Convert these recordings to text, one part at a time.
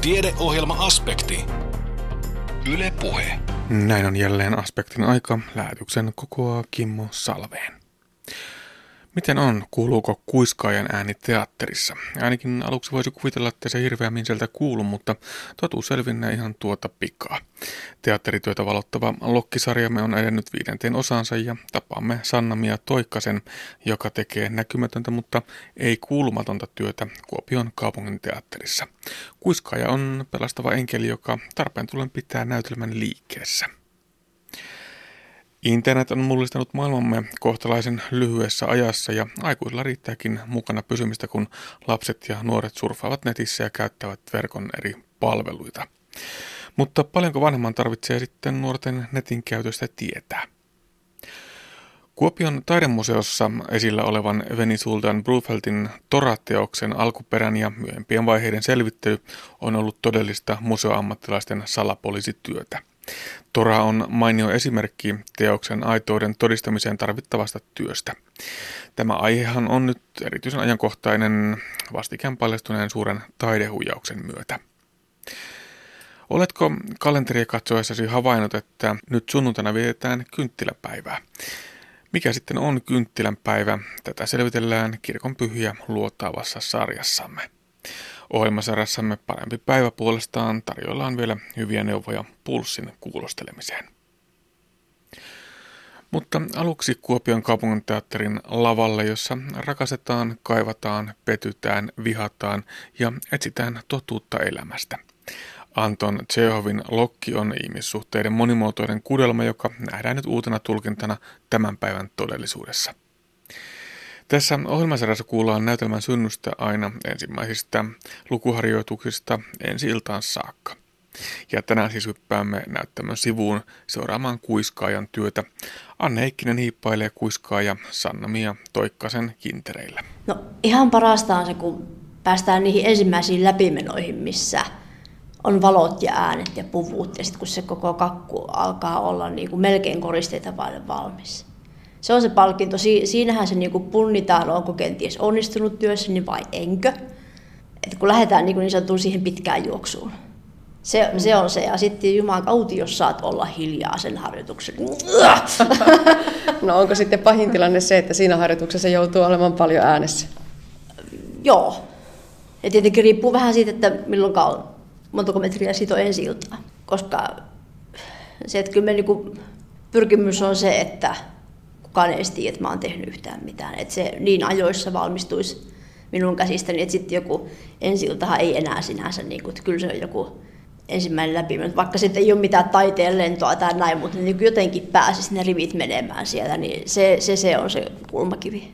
Tiedeohjelma-aspekti. Yle Puhe. Näin on jälleen aspektin aika. Lähetyksen kokoaa Kimmo Salveen. Miten on? Kuuluuko kuiskaajan ääni teatterissa? Ainakin aluksi voisi kuvitella, että se hirveämmin sieltä kuulu, mutta totuus selvinnee ihan tuota pikaa. Teatterityötä valottava Lokkisarjamme on edennyt viidenteen osansa ja tapaamme Sanna-Mia Toikkasen, joka tekee näkymätöntä, mutta ei kuulumatonta työtä Kuopion kaupungin teatterissa. Kuiskaaja on pelastava enkeli, joka tarpeen tullen pitää näytelmän liikkeessä. Internet on mullistanut maailmamme kohtalaisen lyhyessä ajassa ja aikuisilla riittääkin mukana pysymistä, kun lapset ja nuoret surfaavat netissä ja käyttävät verkon eri palveluita. Mutta paljonko vanhemman tarvitsee sitten nuorten netin käytöstä tietää? Kuopion taidemuseossa esillä olevan Venisultan Brufeltin Tora-teoksen alkuperän ja myöhempien vaiheiden selvittely on ollut todellista museoammattilaisten salapoliisityötä. Tora on mainio esimerkki teoksen aitouden todistamiseen tarvittavasta työstä. Tämä aihehan on nyt erityisen ajankohtainen vastikään paljastuneen suuren taidehuijauksen myötä. Oletko kalenteria katsoessasi havainnut, että nyt sunnuntaina vietetään kynttiläpäivää? Mikä sitten on kynttilänpäivä? Tätä selvitellään kirkon pyhiä luotaavassa sarjassamme. Ohjelmasarjassamme Parempi päivä puolestaan tarjoillaan vielä hyviä neuvoja pulssin kuulostelemiseen. Mutta aluksi Kuopion kaupunginteatterin lavalle, jossa rakastetaan, kaivataan, petytään, vihataan ja etsitään totuutta elämästä. Anton Tsehovin Lokki on ihmissuhteiden monimuotoinen kudelma, joka nähdään nyt uutena tulkintana tämän päivän todellisuudessa. Tässä ohjelmasarjassa kuullaan näytelmän synnystä aina ensimmäisistä lukuharjoituksista ensi iltaan saakka. Ja tänään siis hyppäämme näyttämön sivuun seuraamaan kuiskaajan työtä. Anne Heikkinen hiippailee kuiskaaja Sanna-Mia Toikkasen kintereillä. No ihan parasta on se, kun päästään niihin ensimmäisiin läpimenoihin, missä on valot ja äänet ja puvut ja sitten kun se koko kakku alkaa olla niin kuin melkein koristeita vaille valmis se on se palkinto. Si- siinähän se niinku punnitaan, onko kenties onnistunut työssäni vai enkö. Et kun lähdetään niin, niin sanottuun siihen pitkään juoksuun. Se, mm. se on se. Ja sitten Jumalan kauti, jos saat olla hiljaa sen harjoituksen. No onko sitten pahin tilanne se, että siinä harjoituksessa joutuu olemaan paljon äänessä? Joo. Ja tietenkin riippuu vähän siitä, että milloin on, montako metriä siitä on ensi iltaa. Koska se, että kyllä me niinku, pyrkimys on se, että kukaan ei tiedä, että mä oon tehnyt yhtään mitään. Että se niin ajoissa valmistuisi minun käsistäni, että sitten joku ensi ei enää sinänsä, niin kuin, että kyllä se on joku ensimmäinen läpi, vaikka sitten ei ole mitään taiteen lentoa tai näin, mutta niin jotenkin pääsisi ne rivit menemään siellä, niin se, se, se on se kulmakivi.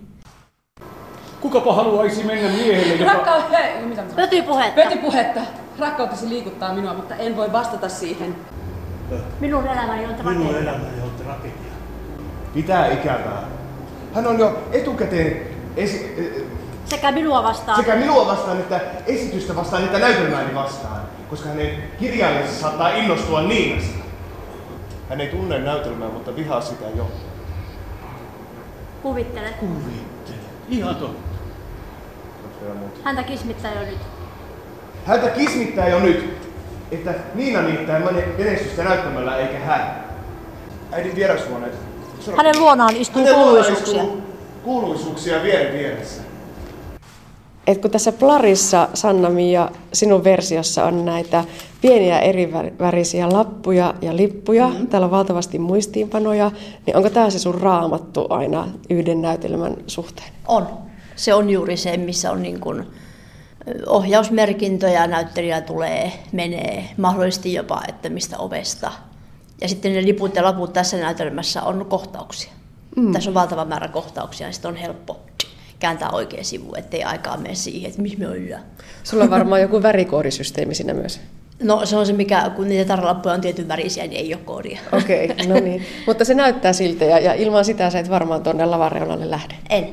Kukapa haluaisi mennä miehelle, joka... Rakkaus, hei, mitä Pötypuhetta. Pötypuhetta. Rakkautesi liikuttaa minua, mutta en voi vastata siihen. Minun elämäni on tragedia. Minun elämäni on tragedia. Pitää ikävää. Hän on jo etukäteen esi- sekä minua vastaan. Sekä minua vastaan että esitystä vastaan että näytelmääni vastaan, koska hänen kirjailijansa saattaa innostua Niinasta. Hän ei tunne näytelmää, mutta vihaa sitä jo. Kuvittele. Kuvittele. Ihan totta. Häntä kismittää jo nyt. Häntä kismittää jo nyt, että Niina niittää menestystä näyttämällä eikä hän. Äidin vierashuoneet hänen luonaan istuu Hänen kuuluisuuksia. Istuu kuuluisuuksia vieri vieressä. Et kun tässä Plarissa, sanna ja sinun versiossa on näitä pieniä eri värisiä lappuja ja lippuja, mm-hmm. täällä on valtavasti muistiinpanoja, niin onko tämä se sun raamattu aina yhden näytelmän suhteen? On. Se on juuri se, missä on niin kuin ohjausmerkintöjä, näyttelijä tulee, menee, mahdollisesti jopa, että mistä ovesta ja sitten ne liput ja laput tässä näytelmässä on kohtauksia. Mm. Tässä on valtava määrä kohtauksia ja sitten on helppo kääntää oikea sivu, ettei aikaa mene siihen, että missä me ollaan. Sulla on varmaan joku värikoodisysteemi siinä myös. No se on se, mikä, kun niitä taralappuja on tietyn värisiä, niin ei ole koodia. Okei, okay, no niin. Mutta se näyttää siltä ja, ja ilman sitä sä et varmaan tuonne lavareunalle lähde. En.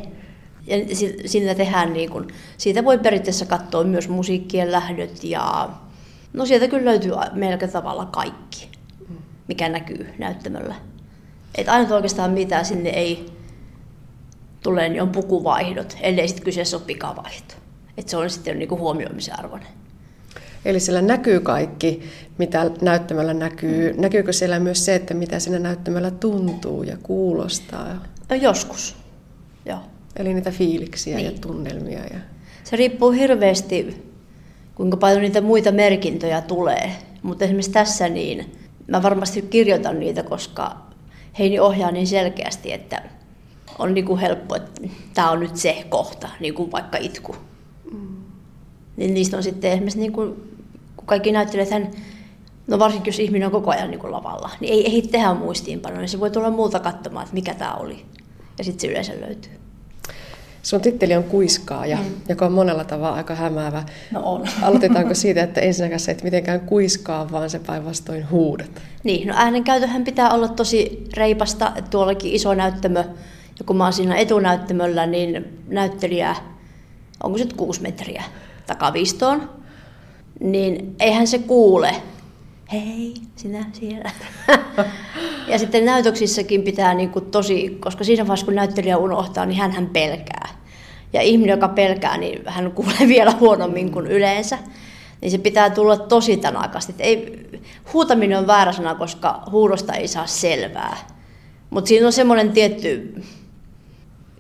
Ja siinä tehdään niin kun, siitä voi periaatteessa katsoa myös musiikkien lähdöt ja no sieltä kyllä löytyy melkein tavalla kaikki mikä näkyy näyttämöllä. Et ainut oikeastaan mitä sinne ei tule, niin on pukuvaihdot, ellei sitten kyseessä ole pikavaihto. Et se on sitten niinku huomioimisen arvoinen. Eli siellä näkyy kaikki, mitä näyttämällä näkyy. Näkyykö siellä myös se, että mitä siinä näyttämällä tuntuu ja kuulostaa? No, joskus, joo. Eli niitä fiiliksiä Niin. ja tunnelmia. Ja... Se riippuu hirveästi, kuinka paljon niitä muita merkintöjä tulee. Mutta esimerkiksi tässä niin, mä varmasti kirjoitan niitä, koska Heini ohjaa niin selkeästi, että on niin kuin helppo, että tämä on nyt se kohta, niin kuin vaikka itku. Niin niistä on sitten esimerkiksi, niin kuin, kun kaikki näyttelijät, hän, no varsinkin jos ihminen on koko ajan niin kuin lavalla, niin ei ehdi tehdä muistiinpanoja, niin se voi tulla muuta katsomaan, että mikä tämä oli. Ja sitten se yleensä löytyy. Sun titteli on kuiskaaja, mm. joka on monella tavalla aika hämäävä. No on. Aloitetaanko siitä, että ensinnäkään sä et mitenkään kuiskaa, vaan se päinvastoin huudat? Niin, no äänenkäytöhän pitää olla tosi reipasta, tuollakin iso näyttämö, ja kun mä oon siinä etunäyttämöllä, niin näyttelijä, onko se nyt kuusi metriä takavistoon, niin eihän se kuule, hei, sinä siellä. ja sitten näytöksissäkin pitää niin kuin tosi, koska siinä vaiheessa kun näyttelijä unohtaa, niin hän pelkää. Ja ihminen, joka pelkää, niin hän kuulee vielä huonommin kuin yleensä. Niin se pitää tulla tosi tanakasti. Ei, huutaminen on väärä sana, koska huudosta ei saa selvää. Mutta siinä on semmoinen tietty,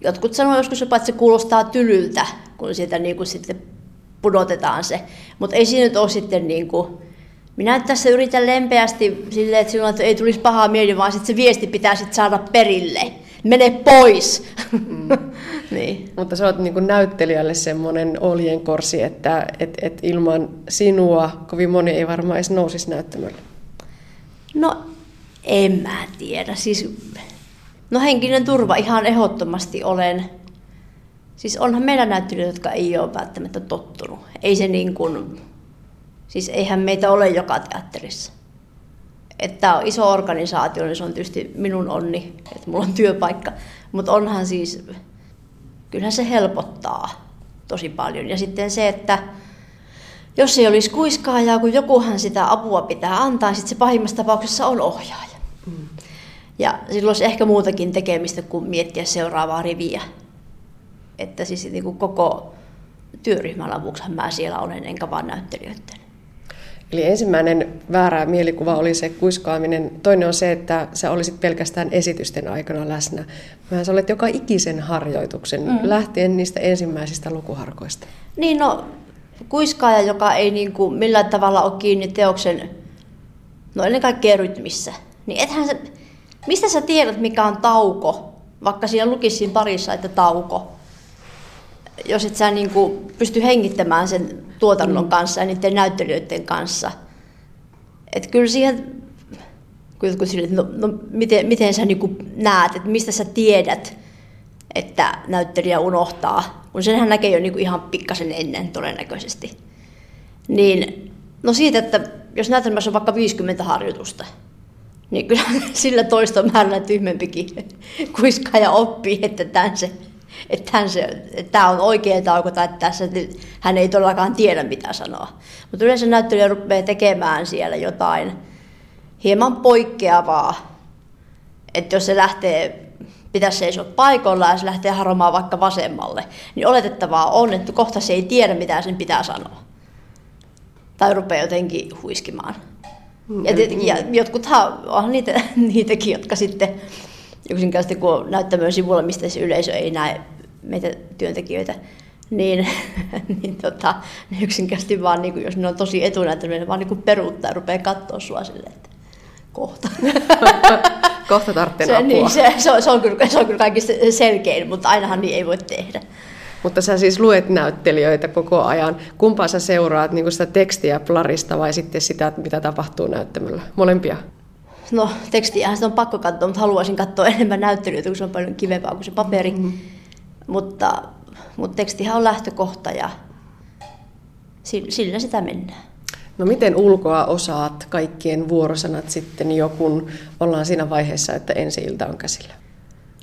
jotkut sanoo joskus jopa, että se kuulostaa tylyltä, kun siitä niin kuin sitten pudotetaan se. Mutta ei siinä nyt ole sitten niin kuin, minä nyt tässä yritän lempeästi silleen, että silloin että ei tulisi pahaa mieli, vaan sitten se viesti pitää sitten saada perille. Mene pois! Mm. niin. Mutta sä oot niin kuin näyttelijälle semmoinen oljenkorsi, että et, et ilman sinua kovin moni ei varmaan edes nousisi näyttämölle. No, en mä tiedä. Siis, no henkinen turva ihan ehdottomasti olen. Siis onhan meillä näyttelijöitä, jotka ei ole välttämättä tottunut. Ei se niin kuin, siis eihän meitä ole joka teatterissa. Että tämä on iso organisaatio, niin se on tietysti minun onni, että mulla on työpaikka. Mutta onhan siis, kyllähän se helpottaa tosi paljon. Ja sitten se, että jos ei olisi kuiskaajaa, kun jokuhan sitä apua pitää antaa, sitten se pahimmassa tapauksessa on ohjaaja. Mm. Ja silloin olisi ehkä muutakin tekemistä kuin miettiä seuraavaa riviä. Että siis niin kuin koko työryhmän avuksihan mä siellä olen, enkä vaan näyttelijöiden. Eli ensimmäinen väärä mielikuva oli se kuiskaaminen. Toinen on se, että sä olisit pelkästään esitysten aikana läsnä. Vähän sä olet joka ikisen harjoituksen, mm. lähtien niistä ensimmäisistä lukuharkoista. Niin no, kuiskaaja, joka ei niin kuin millään tavalla ole kiinni teoksen, no ennen kaikkea rytmissä, niin ethän se, mistä sä tiedät, mikä on tauko, vaikka siinä lukisi siinä parissa, että tauko, jos et sä niin kuin pysty hengittämään sen tuotannon mm. kanssa ja niiden näyttelijöiden kanssa. Että kyllä siihen, kun jotkut sille, että no, no miten, miten sä niin kuin näet, että mistä sä tiedät, että näyttelijä unohtaa, kun senhän näkee jo niin kuin ihan pikkasen ennen todennäköisesti. Niin, no siitä, että jos näytelmässä on vaikka 50 harjoitusta, niin kyllä sillä toista määrällä tyhmempikin kuiskaaja oppii, että tämän se, että, hän se, että tämä on oikea tauko tai että tässä hän ei todellakaan tiedä mitä sanoa. Mutta yleensä näyttelijä rupeaa tekemään siellä jotain hieman poikkeavaa. Että jos se lähtee pitäisi seisoa paikoilla ja se lähtee haromaan vaikka vasemmalle, niin oletettavaa on, että kohta se ei tiedä, mitä sen pitää sanoa. Tai rupeaa jotenkin huiskimaan. Ja, te, ja jotkuthan onhan niitä, niitäkin, jotka sitten yksinkertaisesti kun näyttämön sivulla, mistä se yleisö ei näe meitä työntekijöitä, niin, niin tota, niin yksinkertaisesti vaan, niin kuin, jos ne on tosi etunäyttäminen, niin vaan niin kuin peruuttaa ja rupeaa katsoa sua silleen, että kohta. Kohta tarvitsee se, apua. niin, se, se, on, se, on kyllä, se on kyllä kaikista selkein, mutta ainahan niin ei voi tehdä. Mutta sä siis luet näyttelijöitä koko ajan. Kumpaa sä seuraat, niin sitä tekstiä Plarista vai sitten sitä, mitä tapahtuu näyttämällä? Molempia? No tekstiähän sitä on pakko katsoa, mutta haluaisin katsoa enemmän näyttelijöitä, kun se on paljon kivempaa kuin se paperi. Mm-hmm. Mutta, mutta tekstihän on lähtökohta ja sillä sitä mennään. No miten ulkoa osaat kaikkien vuorosanat sitten jo, kun ollaan siinä vaiheessa, että ensi ilta on käsillä?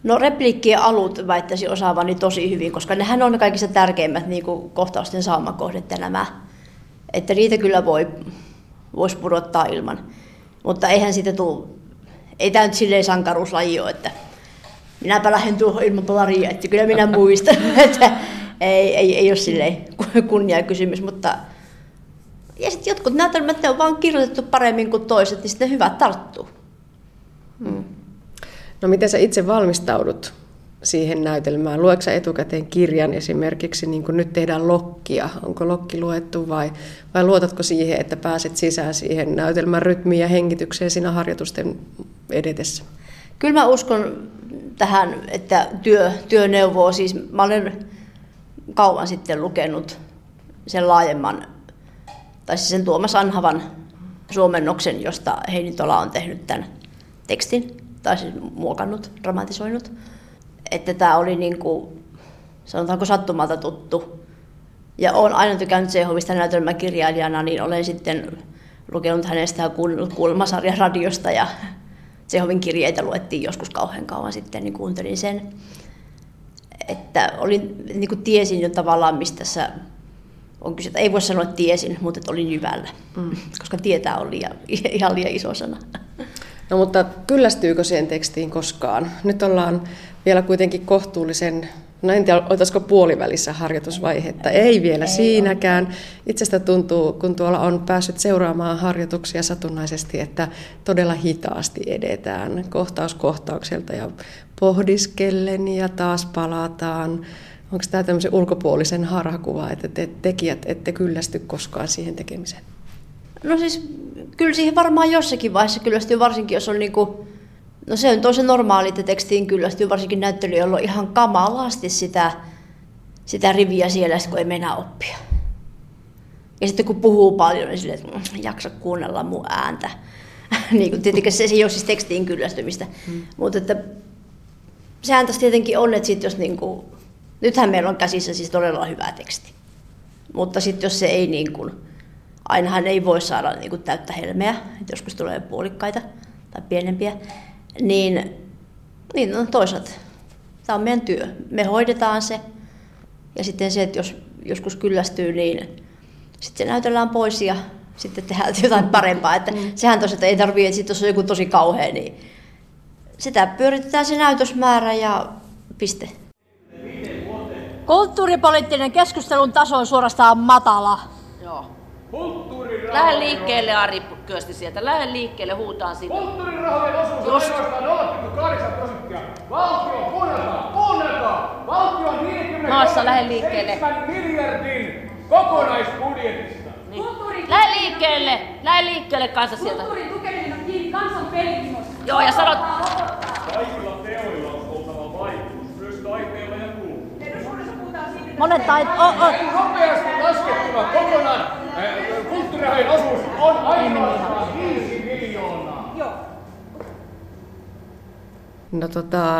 No repliikkien alut väittäisin osaavani tosi hyvin, koska nehän on kaikista tärkeimmät niin kuin kohtausten saamakohdet ja nämä. Että niitä kyllä voi, voisi pudottaa ilman. Mutta eihän siitä tule, ei tämä nyt silleen sankaruuslaji ole, että minäpä lähden tuohon ilman palaria, että kyllä minä muistan, että ei, ei, ei ole silleen kunnia kysymys, mutta Ja sitten jotkut näytelmät, ne on vaan kirjoitettu paremmin kuin toiset, niin sitten ne hyvät tarttuu. No miten sä itse valmistaudut siihen näytelmään? Luetko sä etukäteen kirjan esimerkiksi, niin kuin nyt tehdään lokkia? Onko lokki luettu vai, vai luotatko siihen, että pääset sisään siihen näytelmän rytmiin ja hengitykseen siinä harjoitusten edetessä? Kyllä mä uskon tähän, että työ, työ neuvoo. Siis mä olen kauan sitten lukenut sen laajemman, tai siis sen Tuomas Anhavan suomennoksen, josta Heini Tola on tehnyt tämän tekstin, tai siis muokannut, dramatisoinut. Että tämä oli niin kuin, sanotaanko sattumalta tuttu. Ja olen aina tykännyt Sehovista näytelmäkirjailijana, niin olen sitten lukenut hänestä ja kuunnellut kuulemasarjan radiosta ja Sehovin kirjeitä luettiin joskus kauhean kauan sitten, niin kuuntelin sen. Että olin, niin kuin tiesin jo tavallaan, mistä tässä on kyse. Ei voi sanoa, että tiesin, mutta että olin jyvällä, mm. koska tietää on liian, ihan liian iso sana. No mutta kyllästyykö siihen tekstiin koskaan? Nyt ollaan vielä kuitenkin kohtuullisen, no en tiedä, oltaisiko puolivälissä harjoitusvaihetta. Ei vielä Ei siinäkään. Ole. Itsestä tuntuu, kun tuolla on päässyt seuraamaan harjoituksia satunnaisesti, että todella hitaasti edetään kohtaus kohtaukselta ja pohdiskellen ja taas palataan. Onko tämä tämmöisen ulkopuolisen harhakuva, että te tekijät ette kyllästy koskaan siihen tekemiseen? No siis kyllä siihen varmaan jossakin vaiheessa kyllästyy, varsinkin jos on niin kuin, no se on tosi normaali, että tekstiin kyllästyy, varsinkin näyttelijöillä on ihan kamalasti sitä, sitä riviä siellä, kun ei mennä oppia. Ja sitten kun puhuu paljon, niin silleen, että mm, jaksa kuunnella mun ääntä. niin kuin, tietenkin se, se ei ole siis tekstiin kyllästymistä. Hmm. Mutta että sehän tässä tietenkin on, että sit jos niin kuin, nythän meillä on käsissä siis todella hyvä teksti. Mutta sitten jos se ei niin kuin, ainahan ei voi saada niin kuin täyttä helmeä, että joskus tulee puolikkaita tai pienempiä, niin, niin no toisaalta tämä on meidän työ. Me hoidetaan se ja sitten se, että jos joskus kyllästyy, niin sitten se näytellään pois ja sitten tehdään jotain parempaa. Että mm. Sehän tosiaan ei tarvitse, että sitten jos on joku tosi kauhea, niin sitä pyöritetään se näytösmäärä ja piste. Kulttuuripoliittinen keskustelun taso on suorastaan matala. Lähde liikkeelle, Ari Kyösti sieltä. Lähde liikkeelle, huutaan siitä. Kulttuurirahojen osuus Just. on 0,8 prosenttia. Valtio, kuunnelkaa, kuunnelkaa! Valtio on 40 Maassa, lähde liikkeelle. miljardin kokonaisbudjetista. Niin. Lähde liikkeelle, lähde liikkeelle kanssa sieltä. Kulttuurin tukeminen on kiinni kansan pelkimosta. Joo, ja sanot... Kaikilla teoilla on oltava vaikutus, myös taiteella ja kulttuurilla. Monet tait... Oh, oh. Nopeasti laskettuna kokonaan kulttuurirahojen osuus on ainoastaan 5 miljoonaa. Joo. No tota,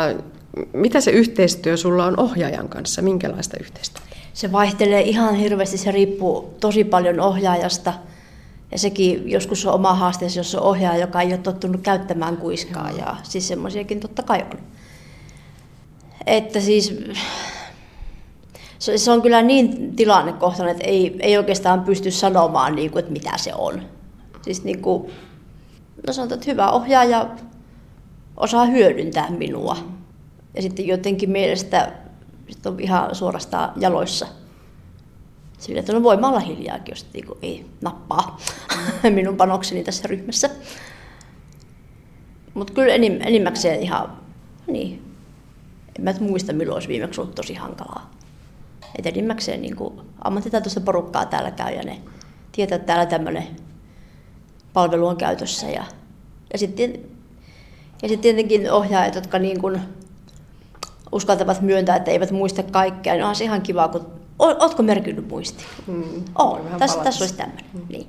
mitä se yhteistyö sulla on ohjaajan kanssa? Minkälaista yhteistyötä? Se vaihtelee ihan hirveästi, se riippuu tosi paljon ohjaajasta. Ja sekin joskus on oma haasteensa, jos on ohjaaja, joka ei ole tottunut käyttämään kuiskaa. Ja siis semmoisiakin totta kai on. Että siis se, se on kyllä niin tilannekohtainen, että ei, ei oikeastaan pysty sanomaan, niin kuin, että mitä se on. Siis niin kuin, no sanotaan, että hyvä ohjaaja osaa hyödyntää minua. Ja sitten jotenkin mielestä sit on ihan suorastaan jaloissa. Sillä, että no voimme olla hiljaakin, jos niin kuin, ei nappaa minun panokseni tässä ryhmässä. Mutta kyllä enim, enimmäkseen ihan, niin, en mä muista milloin olisi viimeksi ollut tosi hankalaa. Et enimmäkseen niin kuin ammattitaitoista porukkaa täällä käy ja ne tietää, että täällä tämmöinen palvelu on käytössä. Ja, ja sitten ja sit tietenkin ohjaajat, jotka niin kuin uskaltavat myöntää, että eivät muista kaikkea, niin on se ihan kiva, kun Oletko merkinnyt muistiin? Mm, on. Tässä, tässä olisi tämmöinen. Mm. Niin.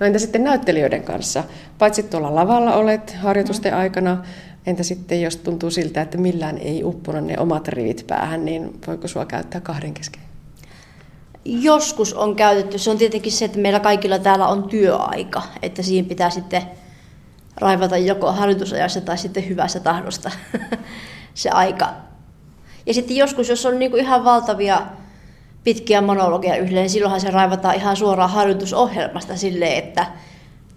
No entä sitten näyttelijöiden kanssa? Paitsi tuolla lavalla olet harjoitusten mm. aikana, Entä sitten, jos tuntuu siltä, että millään ei uppona ne omat rivit päähän, niin voiko sua käyttää kahden kesken? Joskus on käytetty. Se on tietenkin se, että meillä kaikilla täällä on työaika, että siihen pitää sitten raivata joko harjoitusajassa tai sitten hyvässä tahdosta se aika. Ja sitten joskus, jos on niinku ihan valtavia pitkiä monologia yhdelle, niin silloinhan se raivataan ihan suoraan harjoitusohjelmasta silleen, että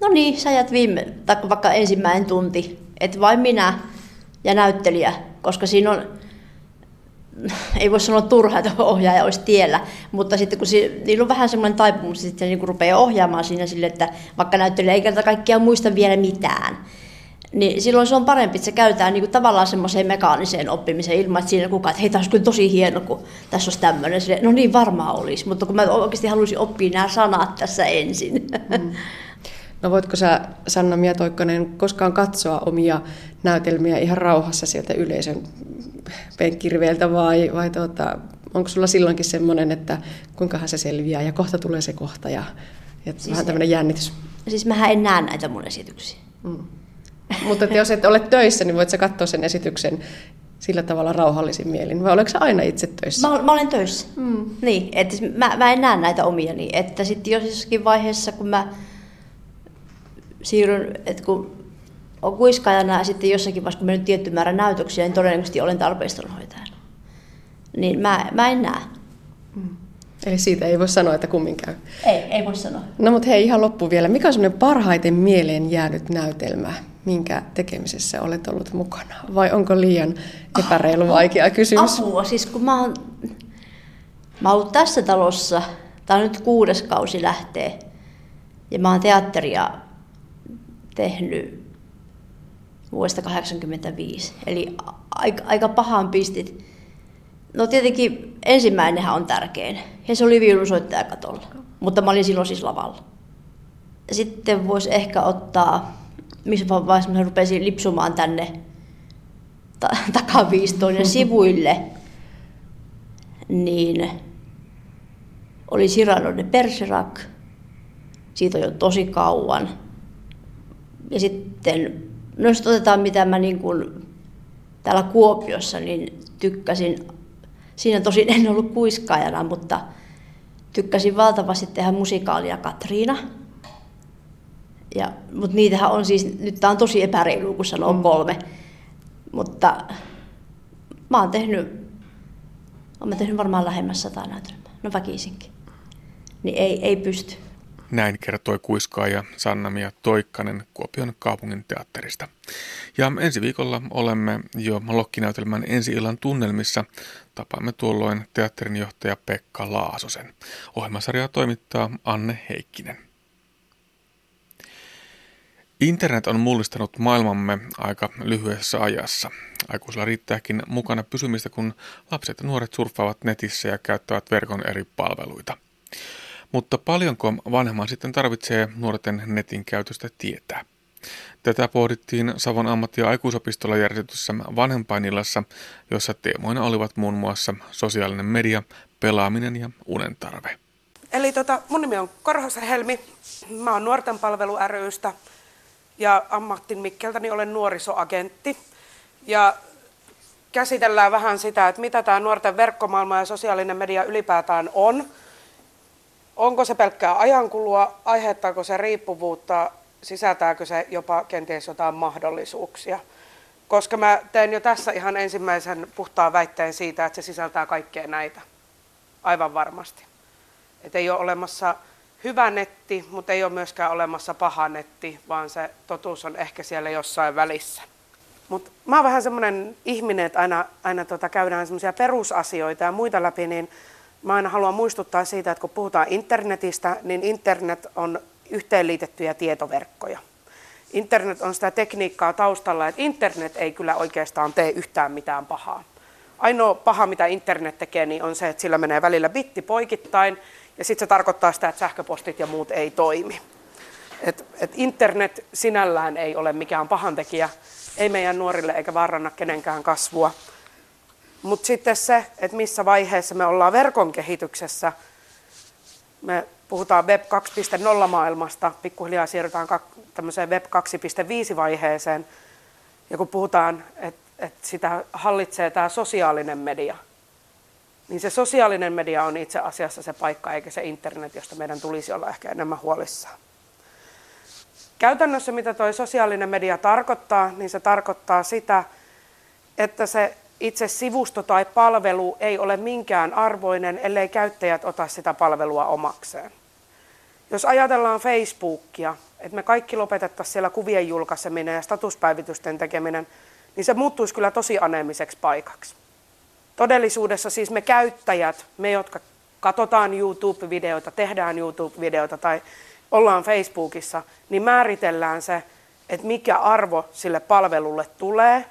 no niin, sä jäät viime, tai vaikka ensimmäinen tunti että vain minä ja näyttelijä, koska siinä on ei voi sanoa turha, että ohjaaja olisi tiellä, mutta sitten kun niillä on vähän semmoinen taipumus, että niin rupeaa ohjaamaan siinä sille, että vaikka näyttelijä ei kerta kaikkiaan muista vielä mitään, niin silloin se on parempi, että se käytetään niin kuin tavallaan semmoiseen mekaaniseen oppimiseen ilman, että siinä kukaan, että hei, tämä olisi kyllä tosi hieno, kun tässä olisi tämmöinen. Sille, no niin varmaan olisi, mutta kun mä oikeasti haluaisin oppia nämä sanat tässä ensin. Mm. No voitko sä, Sanna Mietoikkonen, koskaan katsoa omia näytelmiä ihan rauhassa sieltä yleisön penkkirveeltä vai, vai tuota, onko sulla silloinkin semmoinen, että kuinkahan se selviää ja kohta tulee se kohta ja, ja siis vähän tämmöinen jännitys? Siis mä en näe näitä mun esityksiä. Mm. Mutta että jos et ole töissä, niin voit sä katsoa sen esityksen sillä tavalla rauhallisin mielin, vai oletko aina itse töissä? Mä, mä olen töissä. Mm. Niin, että mä, mä en näe näitä omia, niin että sitten jossakin vaiheessa, kun mä siirryn, että kun on kuiskaajana ja sitten jossakin vaiheessa, kun mennyt tietty määrä näytöksiä, niin todennäköisesti olen tarpeistonhoitajana. Niin mä, mä en näe. Mm. Eli siitä ei voi sanoa, että kummin käy. Ei, ei voi sanoa. No mutta hei, ihan loppu vielä. Mikä on semmoinen parhaiten mieleen jäänyt näytelmä, minkä tekemisessä olet ollut mukana? Vai onko liian epäreilu vaikea kysymys? Apua, siis kun mä oon, mä oon ollut tässä talossa, tämä on nyt kuudes kausi lähtee, ja mä oon teatteria tehnyt vuodesta 1985, eli aika, aika pahan pistit. No tietenkin ensimmäinenhän on tärkein, ja se oli viulunsoittaja katolla, mutta mä olin silloin siis lavalla. Sitten voisi ehkä ottaa, missä vaiheessa mä rupesin lipsumaan tänne ta- takaviistoon ja sivuille, niin oli Cyrano de Bergerac, siitä on jo tosi kauan. Ja sitten, no jos otetaan mitä mä niin kuin täällä Kuopiossa, niin tykkäsin, siinä tosin en ollut kuiskaajana, mutta tykkäsin valtavasti tehdä musikaalia Katriina. Ja, mutta niitähän on siis, nyt tämä on tosi epäreilu, kun sanoo mm. kolme. Mutta mä oon tehnyt, olen tehnyt varmaan lähemmäs sata näytelmää, no väkisinkin. Niin ei, ei pysty. Näin kertoi kuiskaaja Sanna-Mia Toikkanen Kuopion kaupungin teatterista. Ja ensi viikolla olemme jo Lokkinäytelmän ensi illan tunnelmissa. Tapaamme tuolloin teatterin johtaja Pekka Laasosen. Ohjelmasarjaa toimittaa Anne Heikkinen. Internet on mullistanut maailmamme aika lyhyessä ajassa. Aikuisilla riittääkin mukana pysymistä, kun lapset ja nuoret surffaavat netissä ja käyttävät verkon eri palveluita. Mutta paljonko vanhemman sitten tarvitsee nuorten netin käytöstä tietää? Tätä pohdittiin Savon ammatti- ja aikuisopistolla järjestetyssä vanhempainillassa, jossa teemoina olivat muun muassa sosiaalinen media, pelaaminen ja unen tarve. Eli tota, mun nimi on Korhosen Helmi. Mä oon nuorten palvelu rystä ja ammattin Mikkeltäni olen nuorisoagentti. Ja käsitellään vähän sitä, että mitä tämä nuorten verkkomaailma ja sosiaalinen media ylipäätään on. Onko se pelkkää ajankulua, aiheuttaako se riippuvuutta, sisältääkö se jopa kenties jotain mahdollisuuksia. Koska mä teen jo tässä ihan ensimmäisen puhtaan väitteen siitä, että se sisältää kaikkea näitä. Aivan varmasti. Että ei ole olemassa hyvä netti, mutta ei ole myöskään olemassa paha netti, vaan se totuus on ehkä siellä jossain välissä. Mutta mä oon vähän semmoinen ihminen, että aina, aina tota käydään semmoisia perusasioita ja muita läpi, niin mä aina haluan muistuttaa siitä, että kun puhutaan internetistä, niin internet on yhteenliitettyjä tietoverkkoja. Internet on sitä tekniikkaa taustalla, että internet ei kyllä oikeastaan tee yhtään mitään pahaa. Ainoa paha, mitä internet tekee, niin on se, että sillä menee välillä bitti poikittain, ja sitten se tarkoittaa sitä, että sähköpostit ja muut ei toimi. Et, et internet sinällään ei ole mikään pahantekijä, ei meidän nuorille eikä vaaranna kenenkään kasvua. Mutta sitten se, että missä vaiheessa me ollaan verkon kehityksessä, me puhutaan Web 2.0 maailmasta, pikkuhiljaa siirrytään tämmöiseen Web 2.5 vaiheeseen, ja kun puhutaan, että, että sitä hallitsee tämä sosiaalinen media, niin se sosiaalinen media on itse asiassa se paikka, eikä se internet, josta meidän tulisi olla ehkä enemmän huolissaan. Käytännössä mitä tuo sosiaalinen media tarkoittaa, niin se tarkoittaa sitä, että se itse sivusto tai palvelu ei ole minkään arvoinen, ellei käyttäjät ota sitä palvelua omakseen. Jos ajatellaan Facebookia, että me kaikki lopetettaisiin siellä kuvien julkaiseminen ja statuspäivitysten tekeminen, niin se muuttuisi kyllä tosi aneemiseksi paikaksi. Todellisuudessa siis me käyttäjät, me jotka katsotaan YouTube-videoita, tehdään YouTube-videoita tai ollaan Facebookissa, niin määritellään se, että mikä arvo sille palvelulle tulee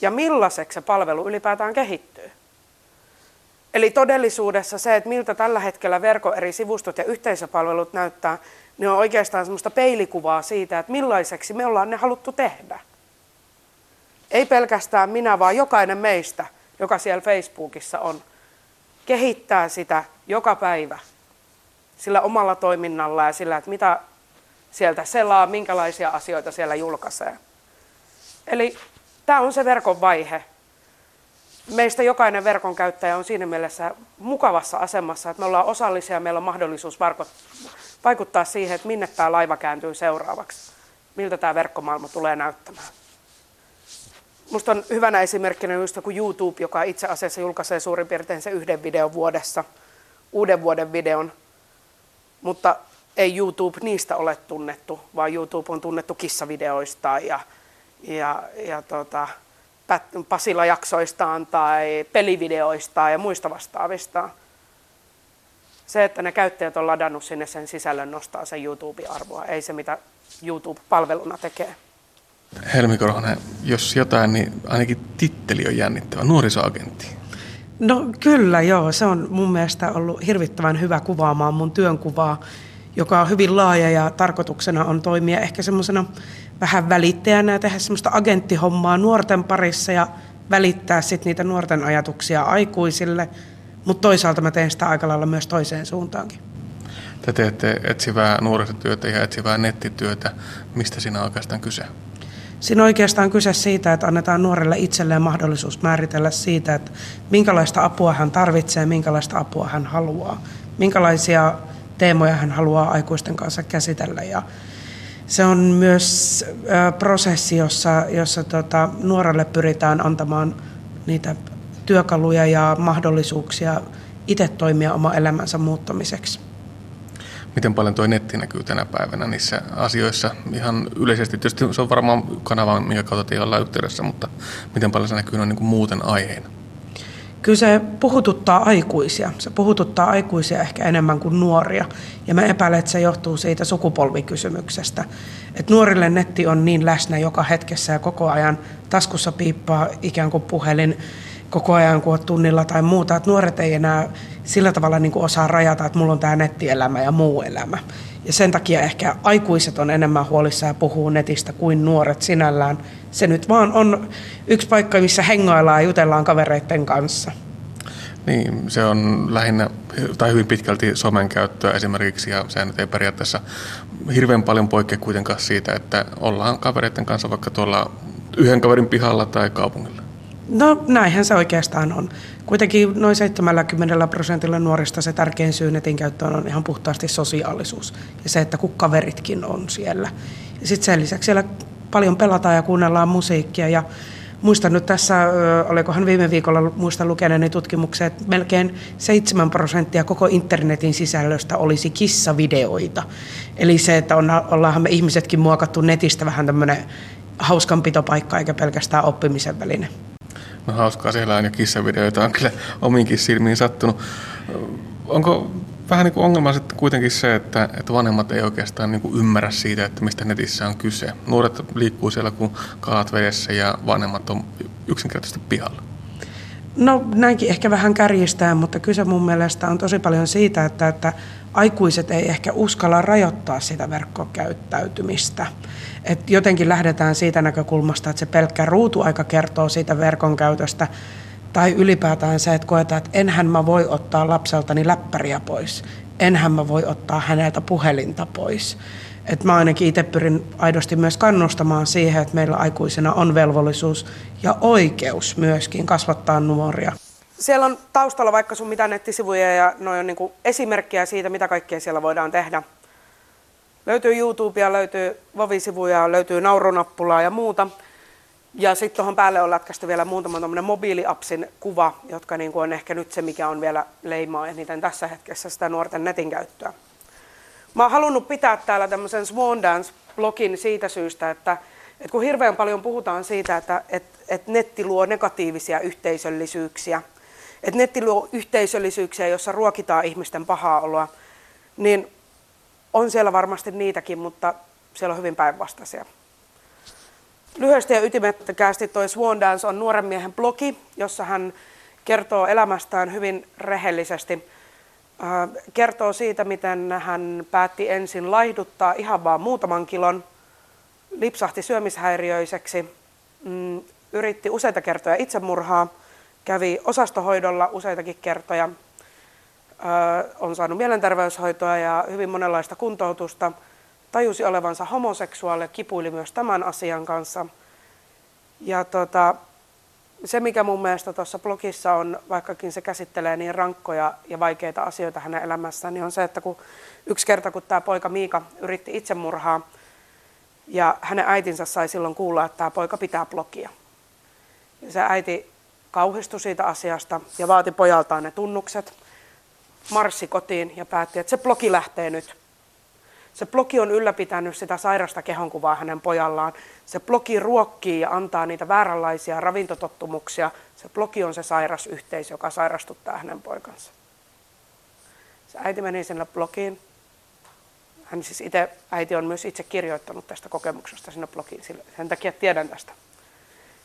ja millaiseksi se palvelu ylipäätään kehittyy. Eli todellisuudessa se, että miltä tällä hetkellä verkon eri sivustot ja yhteisöpalvelut näyttää, niin on oikeastaan semmoista peilikuvaa siitä, että millaiseksi me ollaan ne haluttu tehdä. Ei pelkästään minä, vaan jokainen meistä, joka siellä Facebookissa on, kehittää sitä joka päivä sillä omalla toiminnalla ja sillä, että mitä sieltä selaa, minkälaisia asioita siellä julkaisee. Eli tämä on se verkon vaihe. Meistä jokainen verkon käyttäjä on siinä mielessä mukavassa asemassa, että me ollaan osallisia ja meillä on mahdollisuus vaikuttaa siihen, että minne tämä laiva kääntyy seuraavaksi, miltä tämä verkkomaailma tulee näyttämään. Minusta on hyvänä esimerkkinä just kuin YouTube, joka itse asiassa julkaisee suurin piirtein se yhden videon vuodessa, uuden vuoden videon, mutta ei YouTube niistä ole tunnettu, vaan YouTube on tunnettu kissavideoista ja, ja, ja tota, Pasila-jaksoistaan tai pelivideoistaan ja muista vastaavista. Se, että ne käyttäjät on ladannut sinne sen sisällön, nostaa sen YouTube-arvoa, ei se mitä YouTube-palveluna tekee. Helmi Korhonen, jos jotain, niin ainakin titteli on jännittävä, nuorisoagentti. No kyllä joo, se on mun mielestä ollut hirvittävän hyvä kuvaamaan mun työnkuvaa, joka on hyvin laaja ja tarkoituksena on toimia ehkä semmoisena vähän välittäjänä ja tehdä semmoista agenttihommaa nuorten parissa ja välittää sitten niitä nuorten ajatuksia aikuisille, mutta toisaalta mä teen sitä aika lailla myös toiseen suuntaankin. Te teette etsivää nuorisotyötä ja etsivää nettityötä. Mistä siinä on oikeastaan kyse? Siinä on oikeastaan kyse siitä, että annetaan nuorelle itselleen mahdollisuus määritellä siitä, että minkälaista apua hän tarvitsee, minkälaista apua hän haluaa, minkälaisia teemoja hän haluaa aikuisten kanssa käsitellä. Ja se on myös prosessi, jossa, jossa tota, nuorelle pyritään antamaan niitä työkaluja ja mahdollisuuksia itse toimia oma elämänsä muuttamiseksi miten paljon tuo netti näkyy tänä päivänä niissä asioissa. Ihan yleisesti tietysti se on varmaan kanava, minkä kautta te ollaan yhteydessä, mutta miten paljon se näkyy noin niin kuin muuten aiheena? Kyllä se puhututtaa aikuisia. Se puhututtaa aikuisia ehkä enemmän kuin nuoria. Ja mä epäilen, että se johtuu siitä sukupolvikysymyksestä. Että nuorille netti on niin läsnä joka hetkessä ja koko ajan taskussa piippaa ikään kuin puhelin koko ajan, kun olet tunnilla tai muuta. Että nuoret ei enää sillä tavalla niin kuin osaa rajata, että mulla on tämä nettielämä ja muu elämä. Ja sen takia ehkä aikuiset on enemmän huolissaan ja puhuu netistä kuin nuoret sinällään. Se nyt vaan on yksi paikka, missä hengaillaan ja jutellaan kavereiden kanssa. Niin, se on lähinnä tai hyvin pitkälti somen käyttöä esimerkiksi ja se ei periaatteessa hirveän paljon poikkea kuitenkaan siitä, että ollaan kavereiden kanssa vaikka tuolla yhden kaverin pihalla tai kaupungilla. No näinhän se oikeastaan on. Kuitenkin noin 70 prosentilla nuorista se tärkein syy netin käyttöön on ihan puhtaasti sosiaalisuus ja se, että kaveritkin on siellä. Ja sitten sen lisäksi siellä paljon pelataan ja kuunnellaan musiikkia ja Muistan nyt tässä, olikohan viime viikolla muistan lukeneeni tutkimuksen, että melkein 7 prosenttia koko internetin sisällöstä olisi kissavideoita. Eli se, että on, ollaanhan me ihmisetkin muokattu netistä vähän tämmöinen hauskanpitopaikka eikä pelkästään oppimisen väline. No hauskaa, siellä on jo kissavideoita, on kyllä omiinkin silmiin sattunut. Onko vähän niin kuin ongelma sitten kuitenkin se, että, että vanhemmat ei oikeastaan niin kuin ymmärrä siitä, että mistä netissä on kyse. Nuoret liikkuu siellä kuin kaat vedessä ja vanhemmat on yksinkertaisesti pihalla. No näinkin ehkä vähän kärjistää, mutta kyse mun mielestä on tosi paljon siitä, että, että aikuiset ei ehkä uskalla rajoittaa sitä verkkokäyttäytymistä. Et jotenkin lähdetään siitä näkökulmasta, että se pelkkä ruutuaika kertoo siitä verkon käytöstä, tai ylipäätään se, että koetaan, että enhän mä voi ottaa lapseltani läppäriä pois, enhän mä voi ottaa häneltä puhelinta pois. Et mä ainakin itse pyrin aidosti myös kannustamaan siihen, että meillä aikuisena on velvollisuus ja oikeus myöskin kasvattaa nuoria. Siellä on taustalla vaikka sun mitä nettisivuja ja noin on niin esimerkkejä siitä, mitä kaikkea siellä voidaan tehdä. Löytyy YouTubea, löytyy Vovi-sivuja, löytyy naurunappulaa ja muuta. Ja sitten tuohon päälle on lätkästy vielä muutama mobiiliapsin kuva, jotka niin on ehkä nyt se, mikä on vielä leimaa eniten tässä hetkessä sitä nuorten netin käyttöä. Mä oon halunnut pitää täällä tämmöisen Swan Dance-blogin siitä syystä, että, että kun hirveän paljon puhutaan siitä, että, että, että netti luo negatiivisia yhteisöllisyyksiä – että netti luo yhteisöllisyyksiä, jossa ruokitaan ihmisten pahaa oloa, niin on siellä varmasti niitäkin, mutta siellä on hyvin päinvastaisia. Lyhyesti ja ytimekkäästi toi Swan Dance on nuoren miehen blogi, jossa hän kertoo elämästään hyvin rehellisesti. Kertoo siitä, miten hän päätti ensin laihduttaa ihan vaan muutaman kilon, lipsahti syömishäiriöiseksi, mm, yritti useita kertoja itsemurhaa, kävi osastohoidolla useitakin kertoja, on saanut mielenterveyshoitoa ja hyvin monenlaista kuntoutusta, tajusi olevansa homoseksuaali, kipuili myös tämän asian kanssa. Ja tota, se, mikä mun mielestä tuossa blogissa on, vaikkakin se käsittelee niin rankkoja ja vaikeita asioita hänen elämässään, niin on se, että kun yksi kerta, kun tämä poika Miika yritti itsemurhaa, ja hänen äitinsä sai silloin kuulla, että tämä poika pitää blogia. Ja se äiti kauhistui siitä asiasta ja vaati pojaltaan ne tunnukset, marssi kotiin ja päätti, että se blogi lähtee nyt. Se blogi on ylläpitänyt sitä sairasta kehonkuvaa hänen pojallaan. Se blogi ruokkii ja antaa niitä vääränlaisia ravintotottumuksia. Se blogi on se sairas yhteisö, joka sairastuttaa hänen poikansa. Se äiti meni sinne blogiin. Hän siis itse, äiti on myös itse kirjoittanut tästä kokemuksesta sinne blogiin, sen takia tiedän tästä.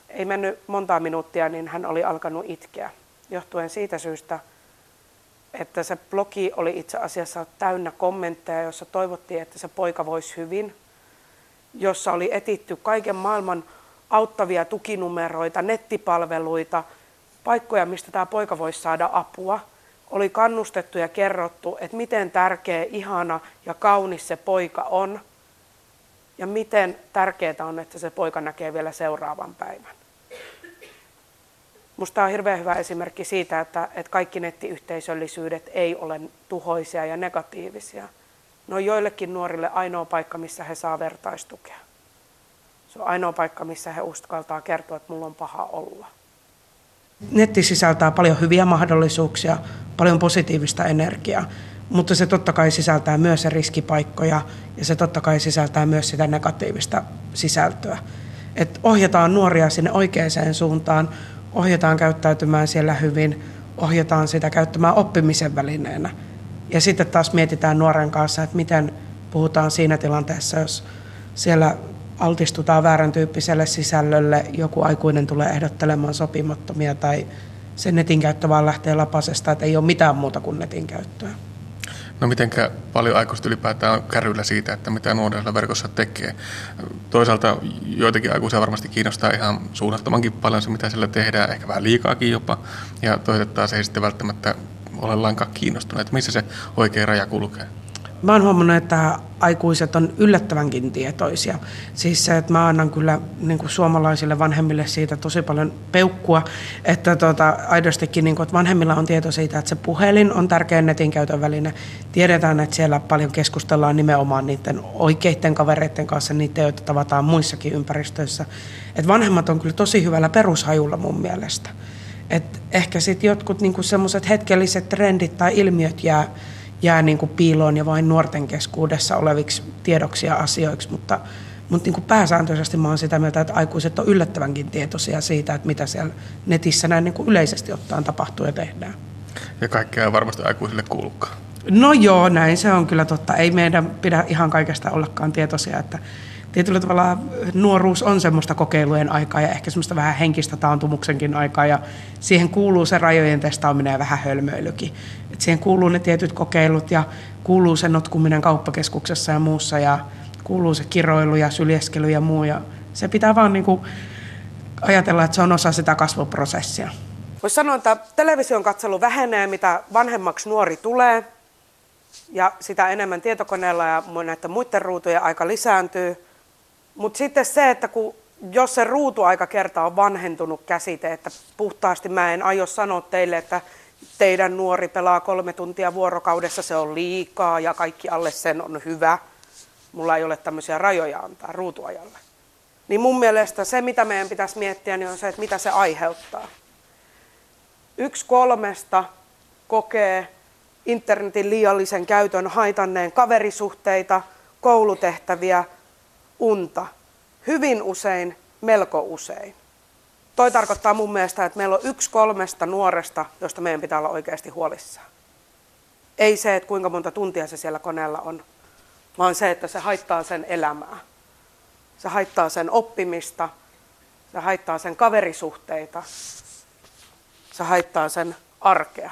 Ei mennyt montaa minuuttia, niin hän oli alkanut itkeä, johtuen siitä syystä, että se blogi oli itse asiassa täynnä kommentteja, jossa toivottiin, että se poika voisi hyvin, jossa oli etitty kaiken maailman auttavia tukinumeroita, nettipalveluita, paikkoja, mistä tämä poika voisi saada apua. Oli kannustettu ja kerrottu, että miten tärkeä, ihana ja kaunis se poika on ja miten tärkeää on, että se poika näkee vielä seuraavan päivän. Minusta on hirveän hyvä esimerkki siitä, että, että kaikki nettiyhteisöllisyydet ei ole tuhoisia ja negatiivisia. Ne on joillekin nuorille ainoa paikka, missä he saa vertaistukea. Se on ainoa paikka, missä he uskaltaa kertoa, että mulla on paha olla. Netti sisältää paljon hyviä mahdollisuuksia, paljon positiivista energiaa, mutta se totta kai sisältää myös riskipaikkoja ja se totta kai sisältää myös sitä negatiivista sisältöä. Et ohjataan nuoria sinne oikeaan suuntaan, ohjataan käyttäytymään siellä hyvin, ohjataan sitä käyttämään oppimisen välineenä. Ja sitten taas mietitään nuoren kanssa, että miten puhutaan siinä tilanteessa, jos siellä altistutaan väärän tyyppiselle sisällölle, joku aikuinen tulee ehdottelemaan sopimattomia tai se netin käyttö vaan lähtee lapasesta, että ei ole mitään muuta kuin netin käyttöä. No mitenkä paljon aikuiset ylipäätään on kärryillä siitä, että mitä nuorilla verkossa tekee. Toisaalta joitakin aikuisia varmasti kiinnostaa ihan suunnattomankin paljon se, mitä sillä tehdään, ehkä vähän liikaakin jopa. Ja toiset taas ei sitten välttämättä ole lainkaan kiinnostuneet. Missä se oikea raja kulkee? Mä oon huomannut, että aikuiset on yllättävänkin tietoisia. Siis se, että mä annan kyllä niin kuin suomalaisille vanhemmille siitä tosi paljon peukkua, että tota, aidostikin niin kuin, että vanhemmilla on tieto siitä, että se puhelin on tärkeä netin käytön väline. Tiedetään, että siellä paljon keskustellaan nimenomaan niiden oikeiden kavereiden kanssa, niiden, joita tavataan muissakin ympäristöissä. Et vanhemmat on kyllä tosi hyvällä perushajulla mun mielestä. Et ehkä sitten jotkut niin semmoiset hetkelliset trendit tai ilmiöt jää jää niin kuin piiloon ja vain nuorten keskuudessa oleviksi tiedoksi ja asioiksi, mutta, mutta niin kuin pääsääntöisesti mä olen sitä mieltä, että aikuiset on yllättävänkin tietoisia siitä, että mitä siellä netissä näin niin kuin yleisesti ottaen tapahtuu ja tehdään. Ja kaikkea ei varmasti aikuisille kuulukaan. No joo, näin se on kyllä totta. Ei meidän pidä ihan kaikesta ollakaan tietoisia, että tietyllä tavalla nuoruus on semmoista kokeilujen aikaa ja ehkä semmoista vähän henkistä taantumuksenkin aikaa ja siihen kuuluu se rajojen testaaminen ja vähän hölmöilykin. Et siihen kuuluu ne tietyt kokeilut ja kuuluu se notkuminen kauppakeskuksessa ja muussa ja kuuluu se kiroilu ja syljeskely ja muu. Ja se pitää vaan niinku ajatella, että se on osa sitä kasvuprosessia. Voisi sanoa, että television katselu vähenee, mitä vanhemmaksi nuori tulee. Ja sitä enemmän tietokoneella ja näiden muiden ruutujen aika lisääntyy – mutta sitten se, että kun, jos se ruutuaika kerta on vanhentunut käsite, että puhtaasti mä en aio sanoa teille, että teidän nuori pelaa kolme tuntia vuorokaudessa, se on liikaa ja kaikki alle sen on hyvä. Mulla ei ole tämmöisiä rajoja antaa ruutuajalle. Niin mun mielestä se, mitä meidän pitäisi miettiä, niin on se, että mitä se aiheuttaa. Yksi kolmesta kokee internetin liiallisen käytön haitanneen kaverisuhteita, koulutehtäviä, unta. Hyvin usein, melko usein. Toi tarkoittaa mun mielestä, että meillä on yksi kolmesta nuoresta, josta meidän pitää olla oikeasti huolissaan. Ei se, että kuinka monta tuntia se siellä koneella on, vaan se, että se haittaa sen elämää. Se haittaa sen oppimista, se haittaa sen kaverisuhteita, se haittaa sen arkea.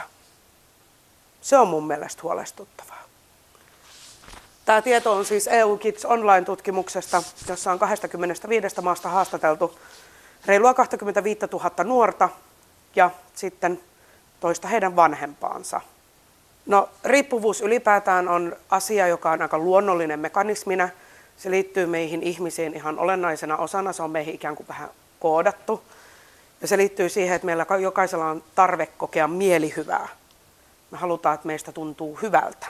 Se on mun mielestä huolestuttavaa. Tämä tieto on siis EU Kids Online-tutkimuksesta, jossa on 25 maasta haastateltu reilua 25 000 nuorta ja sitten toista heidän vanhempaansa. No, riippuvuus ylipäätään on asia, joka on aika luonnollinen mekanismina. Se liittyy meihin ihmisiin ihan olennaisena osana, se on meihin ikään kuin vähän koodattu. Ja se liittyy siihen, että meillä jokaisella on tarve kokea mielihyvää. Me halutaan, että meistä tuntuu hyvältä.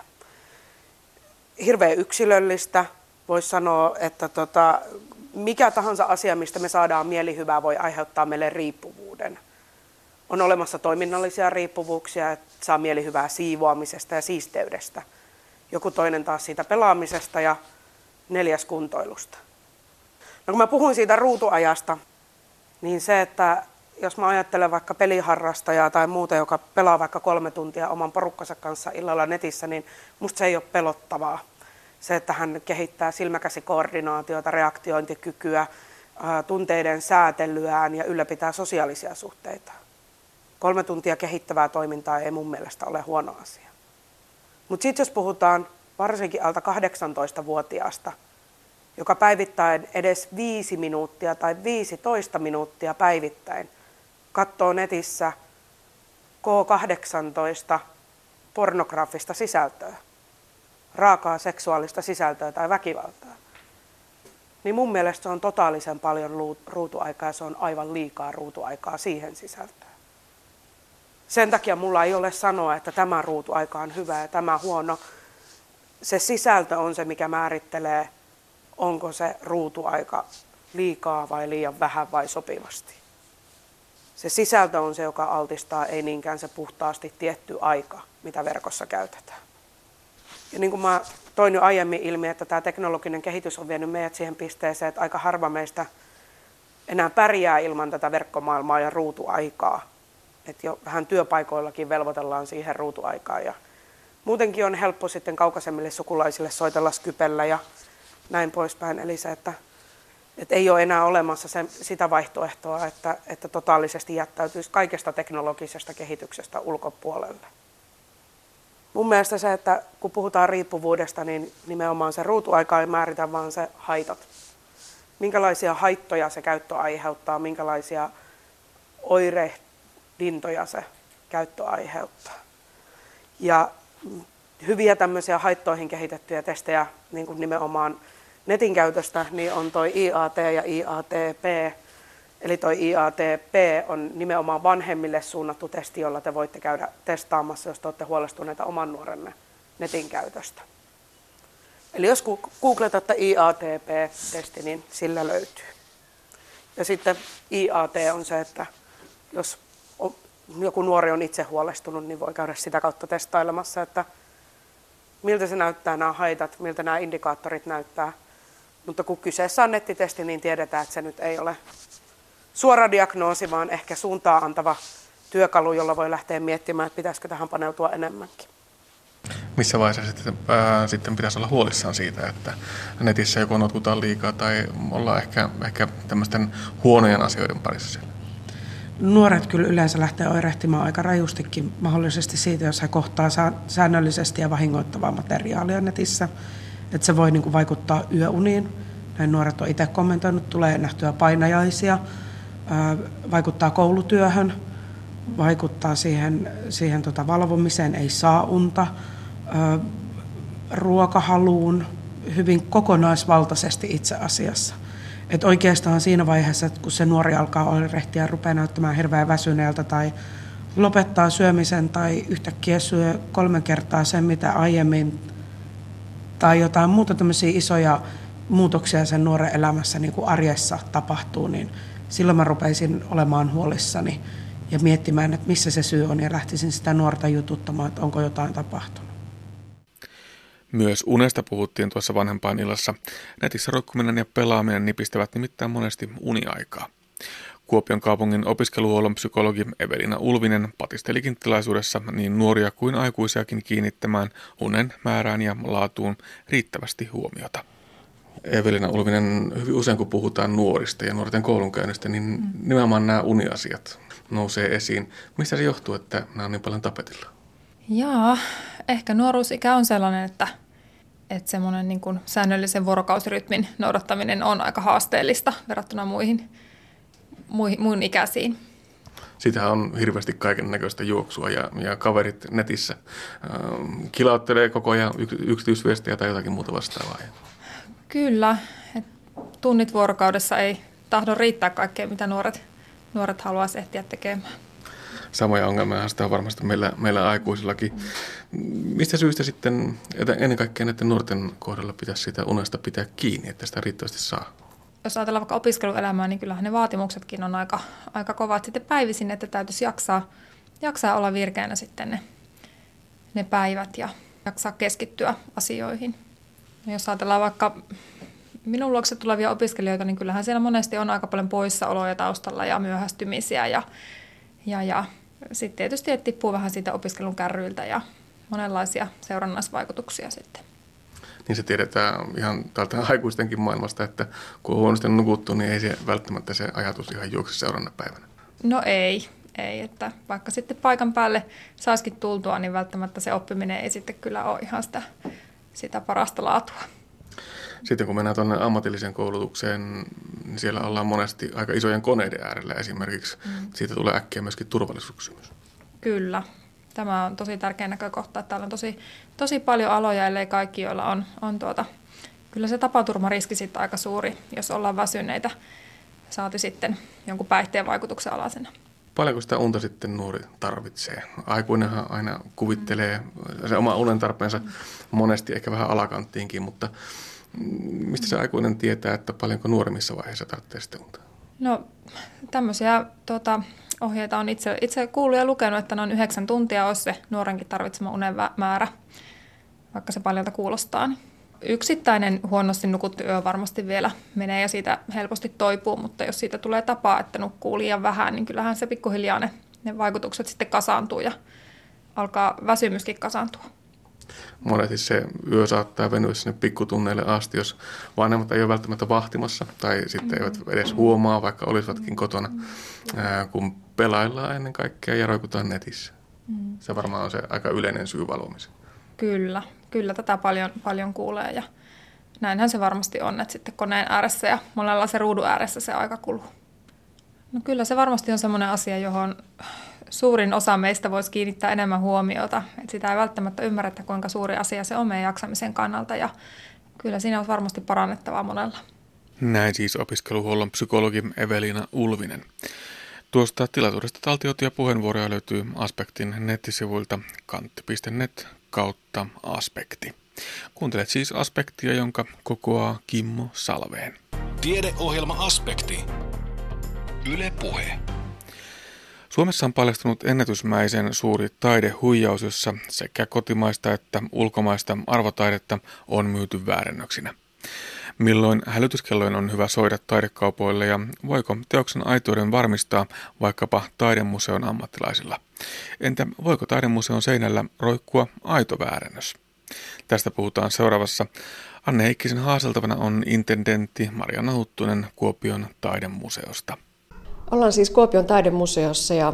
Hirveän yksilöllistä. Voisi sanoa, että tota, mikä tahansa asia, mistä me saadaan mielihyvää, voi aiheuttaa meille riippuvuuden. On olemassa toiminnallisia riippuvuuksia, että saa mielihyvää siivoamisesta ja siisteydestä. Joku toinen taas siitä pelaamisesta ja neljäs kuntoilusta. No kun mä puhuin siitä ruutuajasta, niin se, että jos mä ajattelen vaikka peliharrastajaa tai muuta, joka pelaa vaikka kolme tuntia oman porukkansa kanssa illalla netissä, niin musta se ei ole pelottavaa. Se, että hän kehittää silmäkäsikoordinaatiota, reaktiointikykyä, tunteiden säätelyään ja ylläpitää sosiaalisia suhteita. Kolme tuntia kehittävää toimintaa ei mun mielestä ole huono asia. Mutta sitten jos puhutaan varsinkin alta 18-vuotiaasta, joka päivittäin edes 5 minuuttia tai 15 minuuttia päivittäin katsoo netissä K18 pornografista sisältöä, raakaa seksuaalista sisältöä tai väkivaltaa, niin mun mielestä se on totaalisen paljon ruutuaikaa ja se on aivan liikaa ruutuaikaa siihen sisältöön. Sen takia mulla ei ole sanoa, että tämä ruutuaika on hyvä ja tämä huono. Se sisältö on se, mikä määrittelee, onko se ruutuaika liikaa vai liian vähän vai sopivasti. Se sisältö on se, joka altistaa, ei niinkään se puhtaasti tietty aika, mitä verkossa käytetään. Ja niin kuin mä toin jo aiemmin ilmi, että tämä teknologinen kehitys on vienyt meidät siihen pisteeseen, että aika harva meistä enää pärjää ilman tätä verkkomaailmaa ja ruutuaikaa. Että jo vähän työpaikoillakin velvoitellaan siihen ruutuaikaan. Ja muutenkin on helppo sitten kaukaisemmille sukulaisille soitella Skypellä ja näin poispäin. Eli se, että että ei ole enää olemassa se, sitä vaihtoehtoa, että, että totaalisesti jättäytyisi kaikesta teknologisesta kehityksestä ulkopuolelle. Mun mielestä se, että kun puhutaan riippuvuudesta, niin nimenomaan se ruutuaika ei määritä, vaan se haitat. Minkälaisia haittoja se käyttö aiheuttaa, minkälaisia oirehdintoja se käyttö aiheuttaa. Ja hyviä tämmöisiä haittoihin kehitettyjä testejä, niin kuin nimenomaan netin käytöstä, niin on toi IAT ja IATP. Eli toi IATP on nimenomaan vanhemmille suunnattu testi, jolla te voitte käydä testaamassa, jos te olette huolestuneita oman nuorenne netin käytöstä. Eli jos googletatte IATP-testi, niin sillä löytyy. Ja sitten IAT on se, että jos joku nuori on itse huolestunut, niin voi käydä sitä kautta testailemassa, että miltä se näyttää nämä haitat, miltä nämä indikaattorit näyttää – mutta kun kyseessä on nettitesti, niin tiedetään, että se nyt ei ole suora diagnoosi, vaan ehkä suuntaa antava työkalu, jolla voi lähteä miettimään, että pitäisikö tähän paneutua enemmänkin. Missä vaiheessa sitten, ää, sitten pitäisi olla huolissaan siitä, että netissä joko notkutaan liikaa tai ollaan ehkä, ehkä tämmöisten huonojen asioiden parissa siellä? Nuoret kyllä yleensä lähtee oirehtimaan aika rajustikin mahdollisesti siitä, jos he kohtaa säännöllisesti ja vahingoittavaa materiaalia netissä että se voi niin kuin vaikuttaa yöuniin. Näin nuoret on itse kommentoinut, tulee nähtyä painajaisia, vaikuttaa koulutyöhön, vaikuttaa siihen, siihen tota valvomiseen, ei saa unta, ruokahaluun, hyvin kokonaisvaltaisesti itse asiassa. Et oikeastaan siinä vaiheessa, kun se nuori alkaa oirehtia ja rupeaa näyttämään hirveän väsyneeltä tai lopettaa syömisen tai yhtäkkiä syö kolme kertaa sen, mitä aiemmin tai jotain muuta tämmöisiä isoja muutoksia sen nuoren elämässä niin kuin arjessa tapahtuu, niin silloin mä rupeisin olemaan huolissani ja miettimään, että missä se syy on ja lähtisin sitä nuorta jututtamaan, että onko jotain tapahtunut. Myös unesta puhuttiin tuossa vanhempaan illassa. Netissä roikkuminen ja pelaaminen nipistävät nimittäin monesti uniaikaa. Kuopion kaupungin opiskeluhuollon psykologi Evelina Ulvinen patistelikin tilaisuudessa niin nuoria kuin aikuisiakin kiinnittämään unen määrään ja laatuun riittävästi huomiota. Evelina Ulvinen, hyvin usein kun puhutaan nuorista ja nuorten koulunkäynnistä, niin nimenomaan nämä uniasiat nousee esiin. Mistä se johtuu, että nämä on niin paljon tapetilla? Jaa, ehkä nuoruusikä on sellainen, että, että semmoinen niin kuin säännöllisen vuorokausirytmin noudattaminen on aika haasteellista verrattuna muihin, muihin, muihin ikäisiin. Sitä on hirveästi kaiken näköistä juoksua ja, ja kaverit netissä äh, kilauttelee koko ajan yksityisviestiä tai jotakin muuta vastaavaa. Kyllä, et tunnit vuorokaudessa ei tahdo riittää kaikkea, mitä nuoret, nuoret haluaisi ehtiä tekemään. Samoja ongelmia sitä on varmasti meillä, meillä aikuisillakin. Mistä syystä sitten, että ennen kaikkea näiden nuorten kohdalla pitäisi sitä unesta pitää kiinni, että sitä riittävästi saa? Jos ajatellaan vaikka opiskeluelämää, niin kyllähän ne vaatimuksetkin on aika, aika kovat sitten päivisin, että täytyisi jaksaa, jaksaa olla virkeänä sitten ne, ne päivät ja jaksaa keskittyä asioihin. Jos ajatellaan vaikka minun luokse tulevia opiskelijoita, niin kyllähän siellä monesti on aika paljon poissaoloja taustalla ja myöhästymisiä ja, ja, ja sitten tietysti että tippuu vähän siitä opiskelun kärryiltä ja monenlaisia seurannaisvaikutuksia sitten. Niin se tiedetään ihan täältä aikuistenkin maailmasta, että kun on huonosti nukuttu, niin ei se välttämättä se ajatus ihan juokse seuraavana päivänä. No ei, ei, että vaikka sitten paikan päälle saisikin tultua, niin välttämättä se oppiminen ei sitten kyllä ole ihan sitä sitä parasta laatua. Sitten kun mennään tuonne ammatilliseen koulutukseen, niin siellä ollaan monesti aika isojen koneiden äärellä esimerkiksi. Mm. Siitä tulee äkkiä myöskin turvallisuuskysymys. Kyllä. Tämä on tosi tärkeä näkökohta, että täällä on tosi, tosi paljon aloja, ellei kaikki, joilla on, on tuota, kyllä se tapaturmariski sitten aika suuri, jos ollaan väsyneitä, saati sitten jonkun päihteen vaikutuksen alasena. Paljonko sitä unta sitten nuori tarvitsee? Aikuinenhan aina kuvittelee se oma unen tarpeensa monesti ehkä vähän alakanttiinkin, mutta mistä se aikuinen tietää, että paljonko nuoremmissa vaiheissa tarvitsee sitä unta? No tämmöisiä tuota, ohjeita on itse, itse kuullut ja lukenut, että noin yhdeksän tuntia olisi se nuorenkin tarvitsema unen määrä, vaikka se paljolta kuulostaa. Niin yksittäinen huonosti nukuttu yö varmasti vielä menee ja siitä helposti toipuu, mutta jos siitä tulee tapaa, että nukkuu liian vähän, niin kyllähän se pikkuhiljaa ne, ne vaikutukset sitten kasaantuu ja alkaa väsymyskin kasaantua. Monesti se yö saattaa venyä sinne pikkutunneille asti, jos vanhemmat ei ole välttämättä vahtimassa tai sitten eivät edes huomaa, vaikka olisivatkin kotona, kun pelaillaan ennen kaikkea ja roikutaan netissä. Mm. Se varmaan on se aika yleinen syy valvomiseen. Kyllä, kyllä tätä paljon, paljon kuulee ja näinhän se varmasti on, että sitten koneen ääressä ja monella se ruudun ääressä se aika kuluu. No kyllä se varmasti on sellainen asia, johon suurin osa meistä voisi kiinnittää enemmän huomiota. Että sitä ei välttämättä ymmärretä, kuinka suuri asia se on meidän jaksamisen kannalta ja kyllä siinä on varmasti parannettavaa monella. Näin siis opiskeluhuollon psykologi Evelina Ulvinen. Tuosta tilaisuudesta taltioituja puheenvuoroja löytyy Aspektin nettisivuilta kantti.net kautta aspekti. Kuuntelet siis aspektia, jonka kokoaa Kimmo Salveen. Tiedeohjelma Aspekti. Yle Puhe. Suomessa on paljastunut ennätysmäisen suuri taidehuijaus, jossa sekä kotimaista että ulkomaista arvotaidetta on myyty väärennöksinä. Milloin hälytyskellojen on hyvä soida taidekaupoille ja voiko teoksen aitouden varmistaa vaikkapa taidemuseon ammattilaisilla? Entä voiko taidemuseon seinällä roikkua aito väärennös? Tästä puhutaan seuraavassa. Anne Heikkisen haaseltavana on intendentti Marianna Huttunen Kuopion taidemuseosta. Ollaan siis Kuopion taidemuseossa ja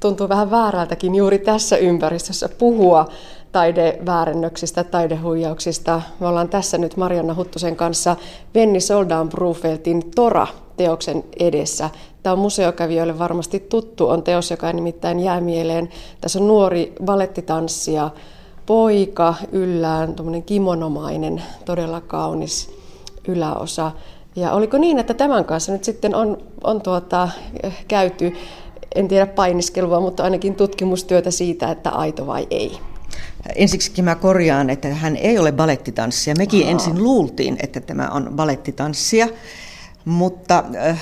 tuntuu vähän väärältäkin juuri tässä ympäristössä puhua taideväärennöksistä, taidehuijauksista. Me ollaan tässä nyt Marianna Huttusen kanssa Venni Soldan Brufeltin Tora-teoksen edessä. Tämä on museokävijöille varmasti tuttu, on teos, joka nimittäin jää mieleen. Tässä on nuori valettitanssija, poika yllään, tuommoinen kimonomainen, todella kaunis yläosa. Ja oliko niin, että tämän kanssa nyt sitten on, on tuota, käyty, en tiedä painiskelua, mutta ainakin tutkimustyötä siitä, että aito vai ei? Ensiksikin mä korjaan, että hän ei ole balettitanssija. Mekin Aha. ensin luultiin, että tämä on balettitanssija, mutta äh,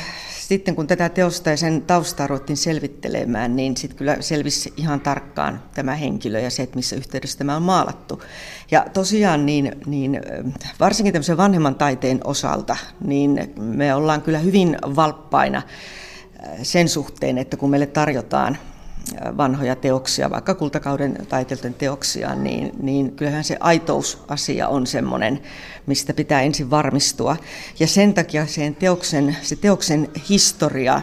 sitten kun tätä teosta ja sen taustaa ruvettiin selvittelemään, niin sitten kyllä selvisi ihan tarkkaan tämä henkilö ja se, että missä yhteydessä tämä on maalattu. Ja tosiaan niin, niin varsinkin tämmöisen vanhemman taiteen osalta, niin me ollaan kyllä hyvin valppaina sen suhteen, että kun meille tarjotaan vanhoja teoksia, vaikka kultakauden taiteilten teoksia, niin, niin kyllähän se aitousasia on semmoinen, mistä pitää ensin varmistua. Ja sen takia sen teoksen, se teoksen historia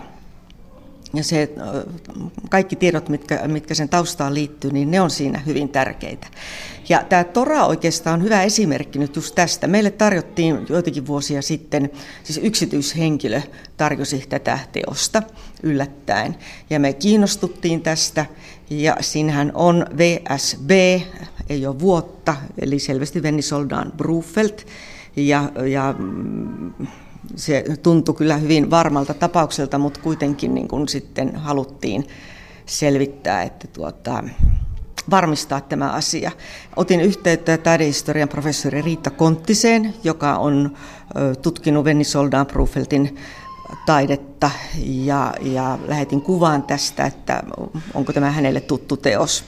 ja se, kaikki tiedot, mitkä, mitkä sen taustaan liittyy, niin ne on siinä hyvin tärkeitä. Ja tämä Tora oikeastaan on hyvä esimerkki nyt just tästä. Meille tarjottiin joitakin vuosia sitten, siis yksityishenkilö tarjosi tätä teosta yllättäen. Ja me kiinnostuttiin tästä, ja siinähän on VSB, ei ole vuotta, eli selvästi Venni Soldan Brufelt, ja, ja mm, se tuntui kyllä hyvin varmalta tapaukselta, mutta kuitenkin niin kuin sitten haluttiin selvittää, että tuota, varmistaa tämä asia. Otin yhteyttä taidehistorian professori Riitta Konttiseen, joka on tutkinut Venni Soldan Brufeltin taidetta ja, ja lähetin kuvan tästä, että onko tämä hänelle tuttu teos.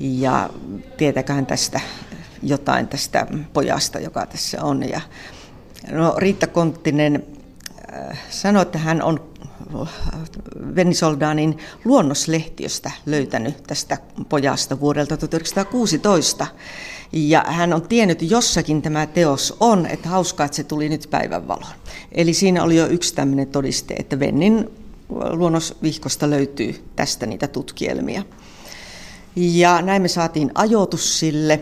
Ja tietääköhän tästä jotain tästä pojasta, joka tässä on. Ja, no, Riitta Konttinen äh, sanoi, että hän on Venisoldaanin luonnoslehtiöstä löytänyt tästä pojasta vuodelta 1916. Ja hän on tiennyt, että jossakin tämä teos on, että hauskaa, että se tuli nyt päivänvaloon. Eli siinä oli jo yksi tämmöinen todiste, että Vennin luonnosvihkosta löytyy tästä niitä tutkielmia. Ja näin me saatiin ajoitus sille.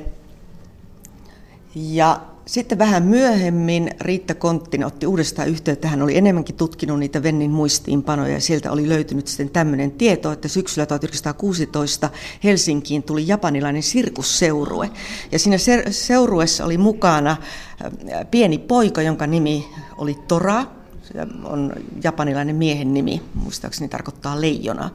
Ja sitten vähän myöhemmin Riitta Konttinen otti uudestaan yhteyttä. Hän oli enemmänkin tutkinut niitä Vennin muistiinpanoja ja sieltä oli löytynyt sitten tämmöinen tieto, että syksyllä 1916 Helsinkiin tuli japanilainen sirkusseurue. Ja siinä seuruessa oli mukana äh, pieni poika, jonka nimi oli Tora. Se on japanilainen miehen nimi, muistaakseni tarkoittaa leijona.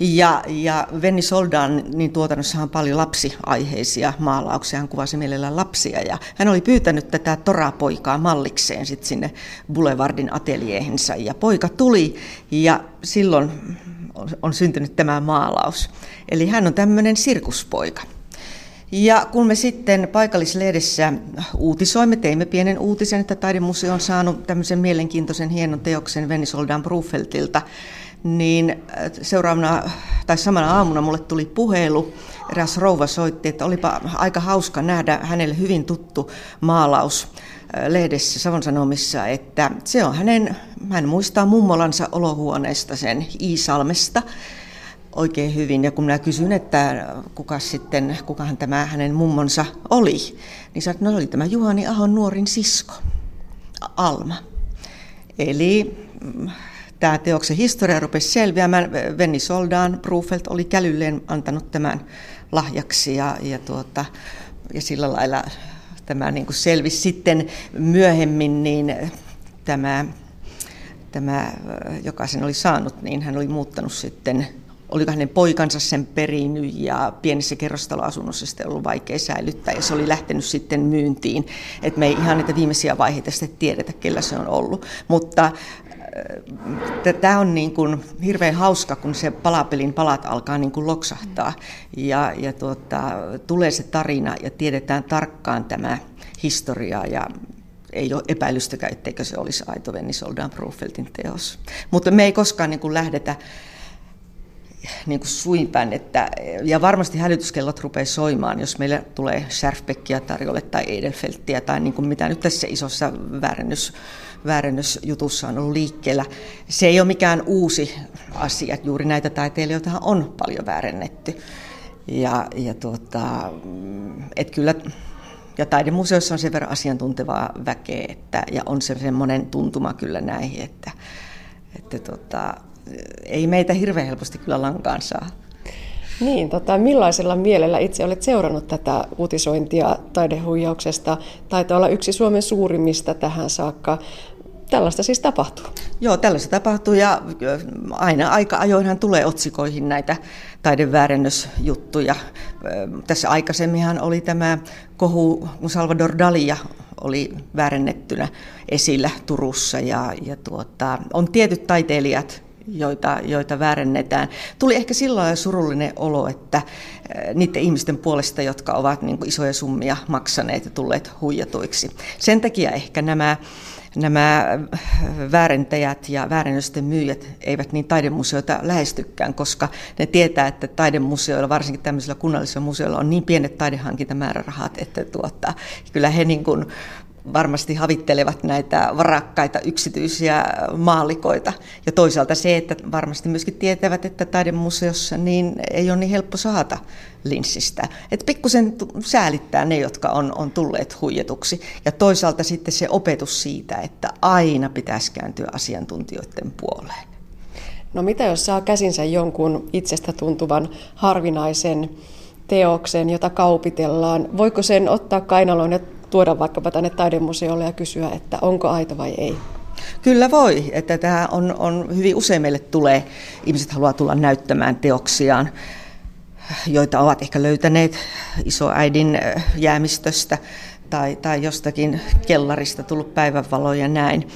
Ja, ja Venni Soldan niin tuotannossa on paljon lapsiaiheisia maalauksia. Hän kuvasi mielellään lapsia ja hän oli pyytänyt tätä Tora-poikaa mallikseen sit sinne Boulevardin ateljeihinsa. Ja poika tuli ja silloin on syntynyt tämä maalaus. Eli hän on tämmöinen sirkuspoika. Ja kun me sitten paikallislehdessä uutisoimme, teimme pienen uutisen, että taidemuseo on saanut tämmöisen mielenkiintoisen hienon teoksen Venni Soldan Brufeltilta, niin äh, seuraavana tai samana aamuna mulle tuli puhelu. Eräs rouva soitti, että olipa aika hauska nähdä hänelle hyvin tuttu maalaus äh, lehdessä Savon Sanomissa, että se on hänen, hän muistaa mummolansa olohuoneesta sen Iisalmesta oikein hyvin. Ja kun minä kysyin, että kuka sitten, kukahan tämä hänen mummonsa oli, niin sanoin, että no oli tämä Juhani Ahon nuorin sisko, Alma. Eli mm, tämä teoksen historia rupesi selviämään. Venni Soldaan, Brufelt oli kälylleen antanut tämän lahjaksi ja, ja, tuota, ja sillä lailla tämä niin kuin selvisi sitten myöhemmin, niin tämä, tämä, joka sen oli saanut, niin hän oli muuttanut sitten oliko hänen poikansa sen perinyt ja pienessä kerrostaloasunnossa sitten ollut vaikea säilyttää ja se oli lähtenyt sitten myyntiin. Et me ei ihan niitä viimeisiä vaiheita sitten tiedetä, kellä se on ollut. Mutta tämä on niin kuin hirveän hauska, kun se palapelin palat alkaa niin kuin loksahtaa ja, ja tuota, tulee se tarina ja tiedetään tarkkaan tämä historia ja ei ole epäilystäkään, etteikö se olisi aito Venni Soldan teos. Mutta me ei koskaan niin kuin lähdetä niin kuin suinpäin, että, ja varmasti hälytyskellot rupeaa soimaan, jos meillä tulee Schärfbeckia tarjolle tai Edelfelttiä tai niin kuin mitä nyt tässä isossa väärennys väärennösjutussa on ollut liikkeellä. Se ei ole mikään uusi asia, juuri näitä taiteilijoita on paljon väärennetty. Ja, ja tuota, et kyllä, ja taidemuseossa on sen verran asiantuntevaa väkeä, että, ja on se semmoinen tuntuma kyllä näihin, että, että tuota, ei meitä hirveän helposti kyllä lankaan saa. Niin, tota, millaisella mielellä itse olet seurannut tätä uutisointia taidehuijauksesta? Taitaa olla yksi Suomen suurimmista tähän saakka. Tällaista siis tapahtuu. Joo, tällaista tapahtuu ja aina aika ajoinhan tulee otsikoihin näitä taideväärennösjuttuja. Tässä aikaisemminhan oli tämä kohu, kun Salvador Dalia oli väärennettynä esillä Turussa ja, ja tuota, on tietyt taiteilijat, joita, joita väärennetään. Tuli ehkä silloin surullinen olo, että niiden ihmisten puolesta, jotka ovat niin isoja summia maksaneet ja tulleet huijatuiksi. Sen takia ehkä nämä nämä väärentäjät ja väärennösten myyjät eivät niin taidemuseoita lähestykään, koska ne tietää, että taidemuseoilla, varsinkin tämmöisillä kunnallisilla museoilla, on niin pienet taidehankintamäärärahat, että tuota, kyllä he niin kuin varmasti havittelevat näitä varakkaita yksityisiä maalikoita. Ja toisaalta se, että varmasti myöskin tietävät, että taidemuseossa niin ei ole niin helppo saada linssistä. Että pikkusen säälittää ne, jotka on, on tulleet huijetuksi. Ja toisaalta sitten se opetus siitä, että aina pitäisi kääntyä asiantuntijoiden puoleen. No mitä jos saa käsinsä jonkun itsestä tuntuvan harvinaisen teoksen, jota kaupitellaan? Voiko sen ottaa kainaloon ja tuoda vaikkapa tänne taidemuseolle ja kysyä, että onko aito vai ei? Kyllä voi, että tämä on, on hyvin usein meille tulee, ihmiset haluaa tulla näyttämään teoksiaan, joita ovat ehkä löytäneet isoäidin jäämistöstä tai, tai jostakin kellarista tullut päivänvalo ja näin.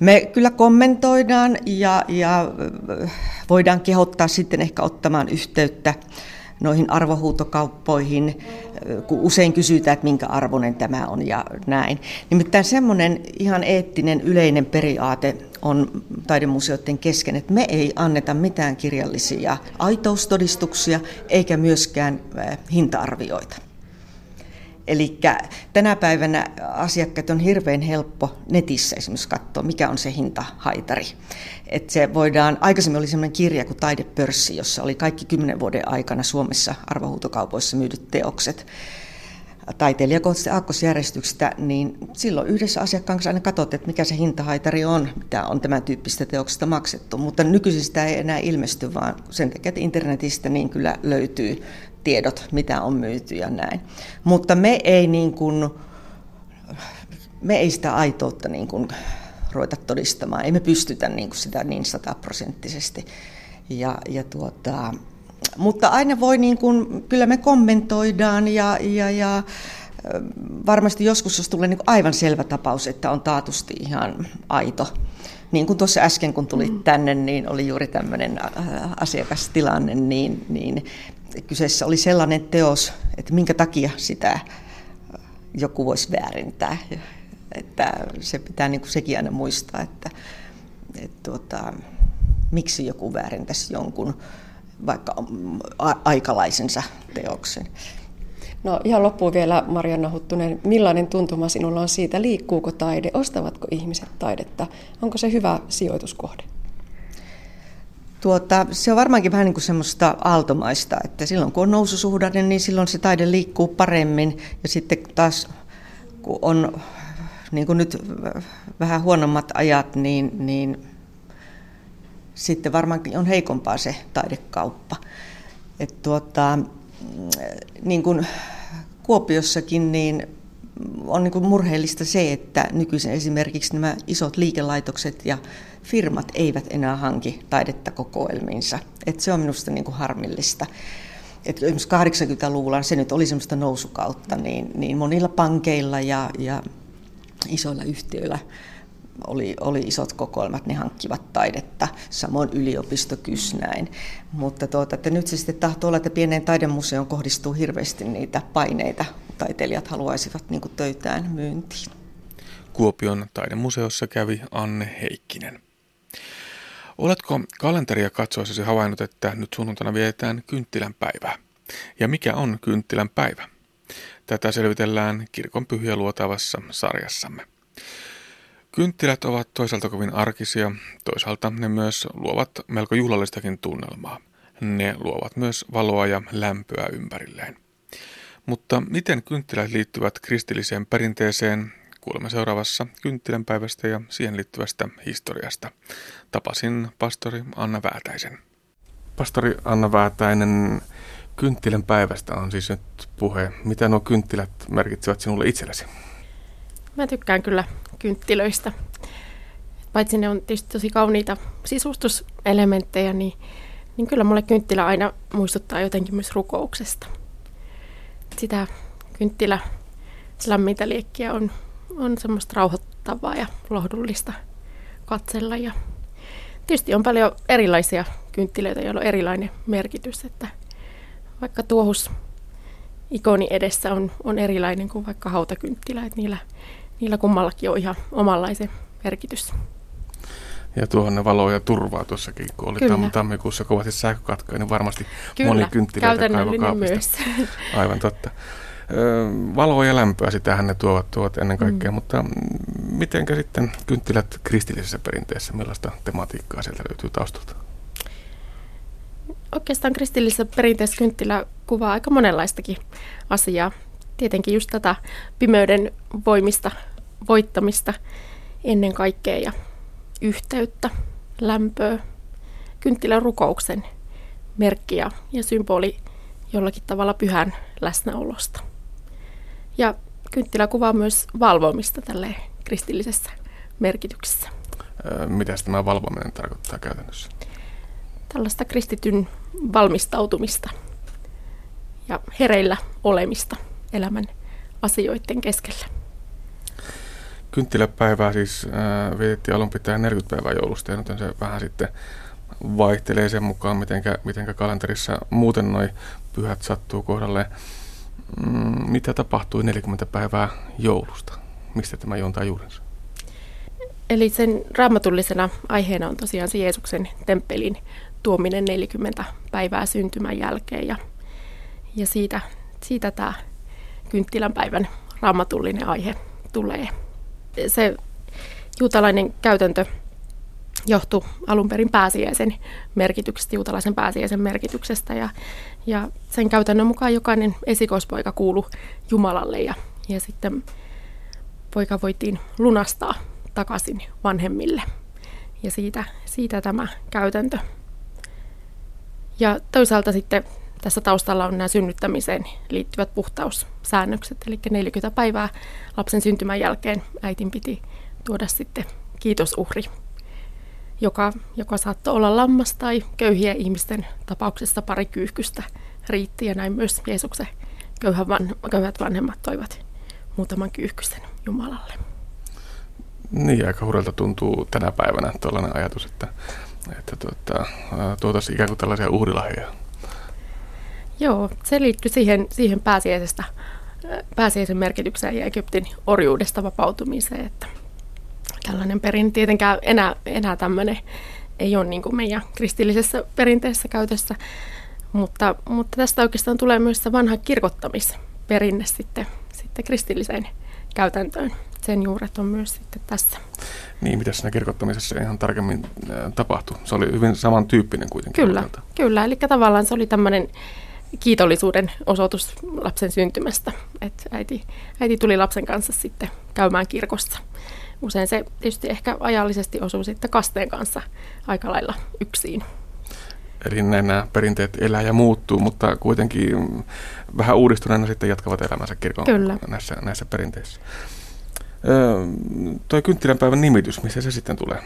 Me kyllä kommentoidaan ja, ja voidaan kehottaa sitten ehkä ottamaan yhteyttä noihin arvohuutokauppoihin, kun usein kysytään, että minkä arvoinen tämä on ja näin. Nimittäin semmoinen ihan eettinen yleinen periaate on taidemuseoiden kesken, että me ei anneta mitään kirjallisia aitoustodistuksia eikä myöskään hinta-arvioita. Eli tänä päivänä asiakkaat on hirveän helppo netissä esimerkiksi katsoa, mikä on se hintahaitari. Et se voidaan, aikaisemmin oli sellainen kirja kuin Taidepörssi, jossa oli kaikki kymmenen vuoden aikana Suomessa arvohuutokaupoissa myydyt teokset taiteilijakohtaisesta aakkosjärjestyksestä, niin silloin yhdessä asiakkaan kanssa aina katsot, että mikä se hintahaitari on, mitä on tämän tyyppistä teoksesta maksettu. Mutta nykyisin sitä ei enää ilmesty, vaan sen takia, että internetistä niin kyllä löytyy tiedot, mitä on myyty ja näin. Mutta me ei, niin kuin, me ei sitä aitoutta niin kuin ruveta todistamaan. Ei me pystytä niin kuin sitä niin sataprosenttisesti. Ja, ja tuota, mutta aina voi, niin kuin, kyllä me kommentoidaan ja, ja, ja varmasti joskus, jos tulee niin aivan selvä tapaus, että on taatusti ihan aito. Niin kuin tuossa äsken, kun tulit mm. tänne, niin oli juuri tämmöinen asiakastilanne, niin, niin kyseessä oli sellainen teos, että minkä takia sitä joku voisi väärintää. Että se pitää niin kuin sekin aina muistaa, että, että tuota, miksi joku väärintäisi jonkun vaikka aikalaisensa teoksen. No ihan loppuun vielä Marianna Huttunen, millainen tuntuma sinulla on siitä, liikkuuko taide, ostavatko ihmiset taidetta, onko se hyvä sijoituskohde? Tuota, se on varmaankin vähän niin kuin semmoista aaltomaista, että silloin kun on noususuhdanne, niin silloin se taide liikkuu paremmin ja sitten taas kun on niin kuin nyt vähän huonommat ajat, niin, niin sitten varmaankin on heikompaa se taidekauppa. Et tuota, niin kuin Kuopiossakin niin on niin murheellista se, että nykyisin esimerkiksi nämä isot liikelaitokset ja firmat eivät enää hanki taidetta kokoelmiinsa. Et se on minusta niin harmillista. Et esimerkiksi 80-luvulla se nyt oli semmoista nousukautta, niin, niin monilla pankeilla ja, ja isoilla yhtiöillä oli, oli isot kokoelmat, ne hankkivat taidetta, samoin yliopistokys näin. Mutta tuota, että nyt se sitten tahtoo olla, että pieneen taidemuseoon kohdistuu hirveästi niitä paineita. Taiteilijat haluaisivat niin töitään myyntiin. Kuopion taidemuseossa kävi Anne Heikkinen. Oletko kalenteria katsoessasi havainnut, että nyt sunnuntaina vietetään kynttilän päivää? Ja mikä on kynttilän päivä? Tätä selvitellään kirkon pyhiä luotavassa sarjassamme. Kynttilät ovat toisaalta kovin arkisia, toisaalta ne myös luovat melko juhlallistakin tunnelmaa. Ne luovat myös valoa ja lämpöä ympärilleen. Mutta miten kynttilät liittyvät kristilliseen perinteeseen, kuulemme seuraavassa kynttilänpäivästä ja siihen liittyvästä historiasta. Tapasin pastori Anna Väätäisen. Pastori Anna Väätäinen, kynttilän päivästä on siis nyt puhe. Mitä nuo kynttilät merkitsevät sinulle itsellesi? Mä tykkään kyllä kynttilöistä. Paitsi ne on tietysti tosi kauniita sisustuselementtejä, niin, niin kyllä mulle kynttilä aina muistuttaa jotenkin myös rukouksesta. Sitä kynttilä lämmintä liekkiä on, on semmoista rauhoittavaa ja lohdullista katsella. Ja tietysti on paljon erilaisia kynttilöitä, joilla on erilainen merkitys, että vaikka tuohus ikoni edessä on, on erilainen kuin vaikka hautakynttilä, että niillä, niillä kummallakin on ihan omanlaisen merkitys. Ja tuohon ne valoa ja turvaa tuossakin, kun oli Kyllä. tammikuussa kovasti sähkökatkoja, niin varmasti Kyllä, moni kynttilöitä myös. Aivan totta. Valoa ja lämpöä, sitähän ne tuovat, tuovat ennen kaikkea, Mm. mutta mitenkä sitten kynttilät kristillisessä perinteessä, millaista tematiikkaa sieltä löytyy taustalta? Oikeastaan kristillisessä perinteessä kynttilä kuvaa aika monenlaistakin asiaa. Tietenkin just tätä pimeyden voimista, voittamista ennen kaikkea ja yhteyttä, lämpöä, kynttilän rukouksen merkki ja, ja symboli jollakin tavalla pyhän läsnäolosta. Ja kynttilä kuvaa myös valvomista tälle kristillisessä merkityksessä. Ö, Mitäs tämä valvominen tarkoittaa käytännössä? tällaista kristityn valmistautumista ja hereillä olemista elämän asioiden keskellä. Kynttiläpäivää siis äh, vietettiin alun pitäen 40 päivää joulusta, ja nyt se vähän sitten vaihtelee sen mukaan, mitenkä, mitenkä kalenterissa muuten noi pyhät sattuu kohdalle. Mm, mitä tapahtui 40 päivää joulusta? Mistä tämä juontaa juurensa? Eli sen raamatullisena aiheena on tosiaan se Jeesuksen temppelin tuominen 40 päivää syntymän jälkeen ja, ja siitä, siitä tämä kynttilän päivän raamatullinen aihe tulee. Se juutalainen käytäntö johtui alun perin pääsiäisen merkityksestä, juutalaisen pääsiäisen merkityksestä ja, ja sen käytännön mukaan jokainen esikoispoika kuulu Jumalalle ja, ja sitten poika voitiin lunastaa takaisin vanhemmille. Ja siitä, siitä tämä käytäntö. Ja toisaalta sitten tässä taustalla on nämä synnyttämiseen liittyvät puhtaussäännökset. Eli 40 päivää lapsen syntymän jälkeen äitin piti tuoda sitten kiitosuhri, joka, joka saattoi olla lammas tai köyhiä ihmisten tapauksessa pari kyyhkystä riitti. Ja näin myös Jeesuksen köyhät, van, köyhät vanhemmat toivat muutaman kyyhkysen Jumalalle. Niin, aika hurjalta tuntuu tänä päivänä tällainen ajatus, että, että tuota, tuotaisiin ikään kuin tällaisia uhrilahjoja. Joo, se liittyy siihen, siihen pääsiäisestä, pääsiäisen merkitykseen ja Egyptin orjuudesta vapautumiseen, että tällainen perin tietenkään enää, enää tämmöinen ei ole niin kuin meidän kristillisessä perinteessä käytössä, mutta, mutta tästä oikeastaan tulee myös se vanha kirkottamisperinne sitten, sitten kristilliseen käytäntöön. Sen juuret on myös sitten tässä. Niin, mitä siinä kirkottamisessa ihan tarkemmin äh, tapahtui? Se oli hyvin samantyyppinen kuitenkin. Kyllä, kyllä. Eli tavallaan se oli tämmöinen kiitollisuuden osoitus lapsen syntymästä. Et äiti, äiti tuli lapsen kanssa sitten käymään kirkossa. Usein se tietysti ehkä ajallisesti osuu sitten kasteen kanssa aika lailla yksin. Eli nämä perinteet elää ja muuttuu, mutta kuitenkin vähän uudistuneena sitten jatkavat elämänsä kirkon Kyllä. Näissä, näissä perinteissä. Öö, toi kynttilänpäivän nimitys, missä se sitten tulee?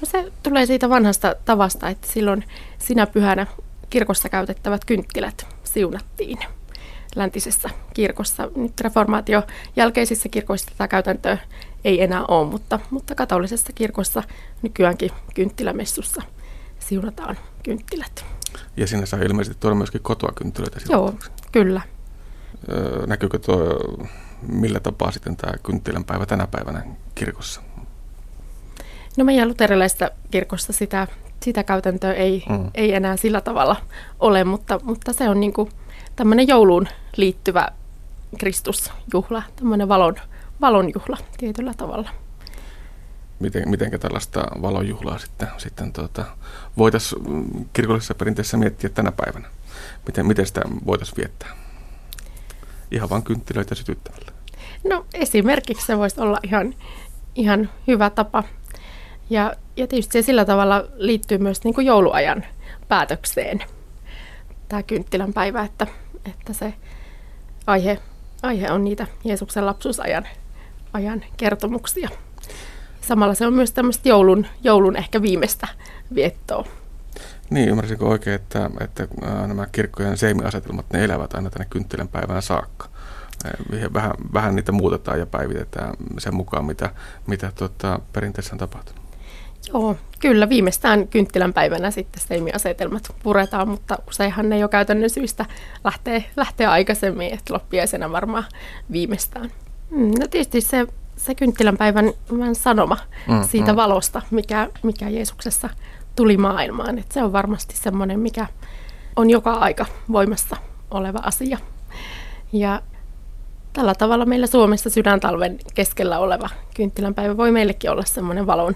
No se tulee siitä vanhasta tavasta, että silloin sinä pyhänä kirkossa käytettävät kynttilät siunattiin läntisessä kirkossa. Nyt reformaatio jälkeisissä kirkoissa tätä käytäntöä ei enää ole, mutta, mutta katolisessa kirkossa nykyäänkin kynttilämessussa siunataan kynttilät. Ja sinne saa ilmeisesti tuoda myöskin kotoa kynttilöitä. Joo, kyllä. Öö, näkyykö tuo, millä tapaa sitten tämä kynttilänpäivä tänä päivänä kirkossa? No meidän luterilaisessa kirkossa sitä, sitä käytäntöä ei, mm. ei enää sillä tavalla ole, mutta, mutta se on niin kuin tämmöinen jouluun liittyvä Kristusjuhla, tämmöinen valon, valonjuhla tietyllä tavalla. Miten, mitenkä tällaista valonjuhlaa sitten, sitten tuota, voitaisiin kirkollisessa perinteessä miettiä tänä päivänä? Miten, miten sitä voitaisiin viettää? Ihan vain kynttilöitä sytyttämällä. No esimerkiksi se voisi olla ihan, ihan hyvä tapa. Ja, ja tietysti se sillä tavalla liittyy myös niin kuin jouluajan päätökseen, tämä kynttilän päivä, että, että se aihe, aihe on niitä Jeesuksen lapsuusajan ajan kertomuksia. Samalla se on myös tämmöistä joulun, joulun ehkä viimeistä viettoa. Niin, ymmärsinkö oikein, että, että nämä kirkkojen seimiasetelmat, ne elävät aina tänne kynttilän päivään saakka? Vähän, vähän niitä muutetaan ja päivitetään sen mukaan, mitä, mitä tuota, perinteessä on tapahtunut. Joo, kyllä viimeistään kynttilän päivänä sitten seimiasetelmat puretaan, mutta useinhan ne jo käytännön syistä lähtee, lähtee aikaisemmin, että loppiaisena varmaan viimeistään. No tietysti se, se kynttilän päivän sanoma mm, siitä mm. valosta, mikä, mikä Jeesuksessa tuli maailmaan. Et se on varmasti semmoinen, mikä on joka aika voimassa oleva asia. Ja tällä tavalla meillä Suomessa sydäntalven keskellä oleva kynttilänpäivä voi meillekin olla semmoinen valon,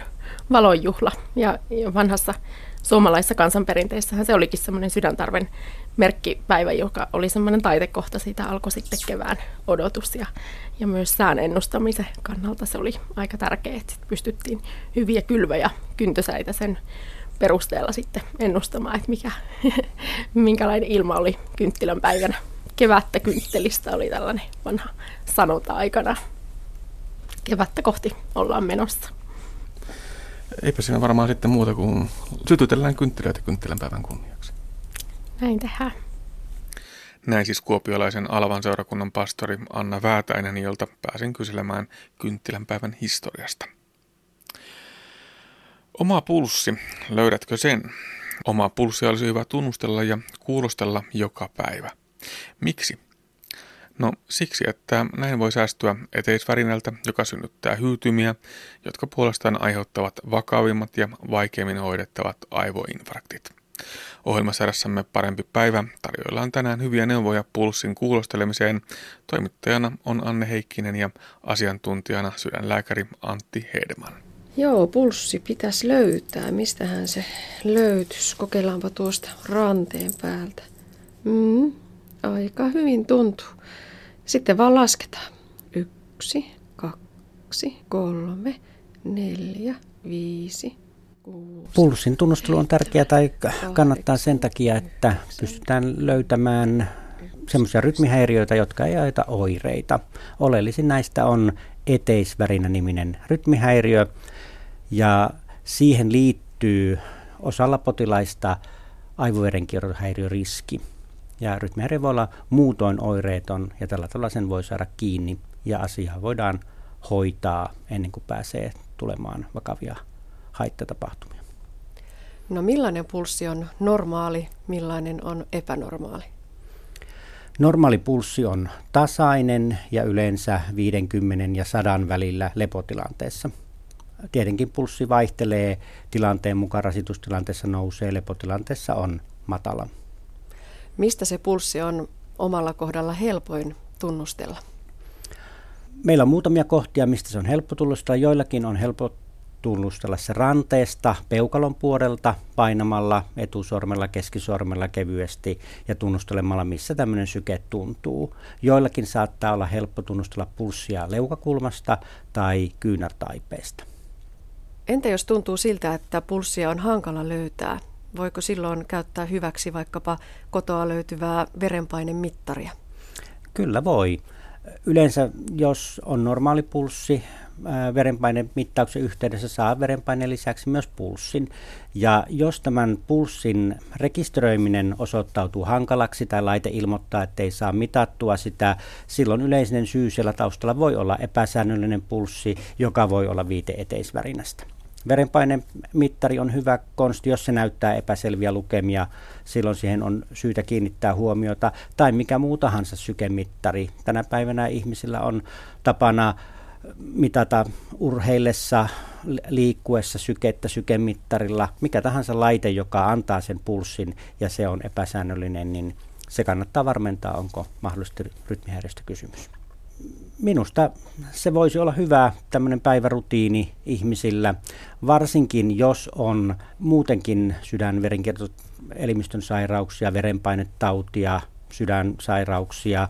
valonjuhla. Ja, ja vanhassa suomalaisessa kansanperinteissähän se olikin semmoinen sydäntarven merkkipäivä, joka oli semmoinen taitekohta. Siitä alkoi sitten kevään odotus ja, ja myös sään ennustamisen kannalta se oli aika tärkeää, että pystyttiin hyviä kylvöjä, kyntösäitä sen perusteella sitten ennustamaan, että mikä, minkälainen ilma oli kynttilän päivänä. Kevättä kynttelistä oli tällainen vanha sanota aikana. Kevättä kohti ollaan menossa. Eipä siinä varmaan sitten muuta kuin sytytellään kynttilöitä kynttilän päivän kunniaksi. Näin tehdään. Näin siis kuopiolaisen Alvan seurakunnan pastori Anna Väätäinen, jolta pääsin kyselemään kynttilän päivän historiasta. Oma pulssi, löydätkö sen? Oma pulssi olisi hyvä tunnustella ja kuulostella joka päivä. Miksi? No siksi, että näin voi säästyä eteisvärinältä, joka synnyttää hyytymiä, jotka puolestaan aiheuttavat vakavimmat ja vaikeimmin hoidettavat aivoinfarktit. Ohjelmasarjassamme Parempi päivä tarjoillaan tänään hyviä neuvoja pulssin kuulostelemiseen. Toimittajana on Anne Heikkinen ja asiantuntijana sydänlääkäri Antti Hedeman. Joo, pulssi pitäisi löytää. Mistähän se löytyisi? Kokeillaanpa tuosta ranteen päältä. Mm, aika hyvin tuntuu. Sitten vaan lasketaan. Yksi, kaksi, kolme, neljä, viisi, kuusi. Pulssin tunnustelu on tärkeää tai kannattaa sen takia, että pystytään löytämään semmoisia rytmihäiriöitä, jotka ei aita oireita. Oleellisin näistä on eteisvärinä-niminen rytmihäiriö, ja siihen liittyy osalla potilaista aivoverenkiertohäiriöriski. Ja rytmihäiriö voi olla muutoin oireeton ja tällä tavalla sen voi saada kiinni ja asiaa voidaan hoitaa ennen kuin pääsee tulemaan vakavia haittatapahtumia. No millainen pulssi on normaali, millainen on epänormaali? Normaali pulssi on tasainen ja yleensä 50 ja 100 välillä lepotilanteessa. Tietenkin pulssi vaihtelee tilanteen mukaan, rasitustilanteessa nousee, lepotilanteessa on matala. Mistä se pulssi on omalla kohdalla helpoin tunnustella? Meillä on muutamia kohtia, mistä se on helppo tunnustella. Joillakin on helppo tunnustella se ranteesta, peukalon puolelta painamalla etusormella, keskisormella kevyesti ja tunnustelemalla, missä tämmöinen syke tuntuu. Joillakin saattaa olla helppo tunnustella pulssia leukakulmasta tai kyynärtaipeesta. Entä jos tuntuu siltä, että pulssia on hankala löytää? Voiko silloin käyttää hyväksi vaikkapa kotoa löytyvää verenpainemittaria? Kyllä voi. Yleensä jos on normaali pulssi, verenpainemittauksen yhteydessä saa verenpaineen lisäksi myös pulssin. Ja jos tämän pulssin rekisteröiminen osoittautuu hankalaksi tai laite ilmoittaa, että ei saa mitattua sitä, silloin yleinen syy siellä taustalla voi olla epäsäännöllinen pulssi, joka voi olla viite eteisvärinästä. Verenpainemittari on hyvä konsti, jos se näyttää epäselviä lukemia, silloin siihen on syytä kiinnittää huomiota. Tai mikä muu tahansa sykemittari. Tänä päivänä ihmisillä on tapana mitata urheillessa, liikkuessa sykettä sykemittarilla, mikä tahansa laite, joka antaa sen pulssin ja se on epäsäännöllinen, niin se kannattaa varmentaa, onko mahdollisesti rytmihäiriöstä kysymys minusta se voisi olla hyvä tämmöinen päivärutiini ihmisillä, varsinkin jos on muutenkin sydänverenkiertoelimistön sairauksia, verenpainetautia, sydänsairauksia,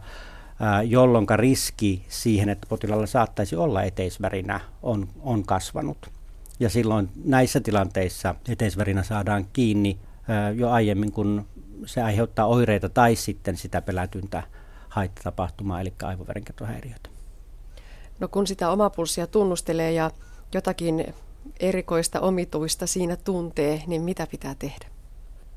jolloin riski siihen, että potilaalla saattaisi olla eteisvärinä, on, on kasvanut. Ja silloin näissä tilanteissa eteisvärinä saadaan kiinni jo aiemmin, kun se aiheuttaa oireita tai sitten sitä pelätyntä haittatapahtumaa, eli aivoverenkiertohäiriötä. No kun sitä omapulssia tunnustelee ja jotakin erikoista omituista siinä tuntee, niin mitä pitää tehdä?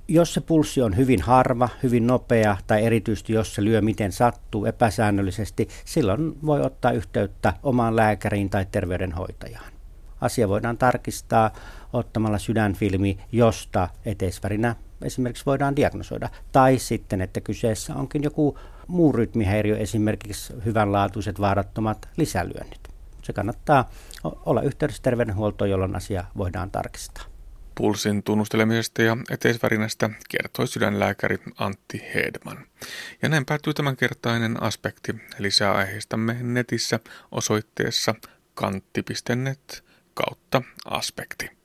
Jos se pulssi on hyvin harva, hyvin nopea tai erityisesti jos se lyö miten sattuu epäsäännöllisesti, silloin voi ottaa yhteyttä omaan lääkäriin tai terveydenhoitajaan. Asia voidaan tarkistaa ottamalla sydänfilmi, josta eteisvärinä esimerkiksi voidaan diagnosoida. Tai sitten, että kyseessä onkin joku muu rytmihäiriö, esimerkiksi hyvänlaatuiset vaarattomat lisälyönnit. se kannattaa olla yhteydessä terveydenhuoltoon, jolloin asia voidaan tarkistaa. Pulssin tunnustelemisesta ja eteisvärinästä kertoi sydänlääkäri Antti Hedman. Ja näin päättyy tämänkertainen aspekti. Lisää aiheistamme netissä osoitteessa kantti.net kautta aspekti.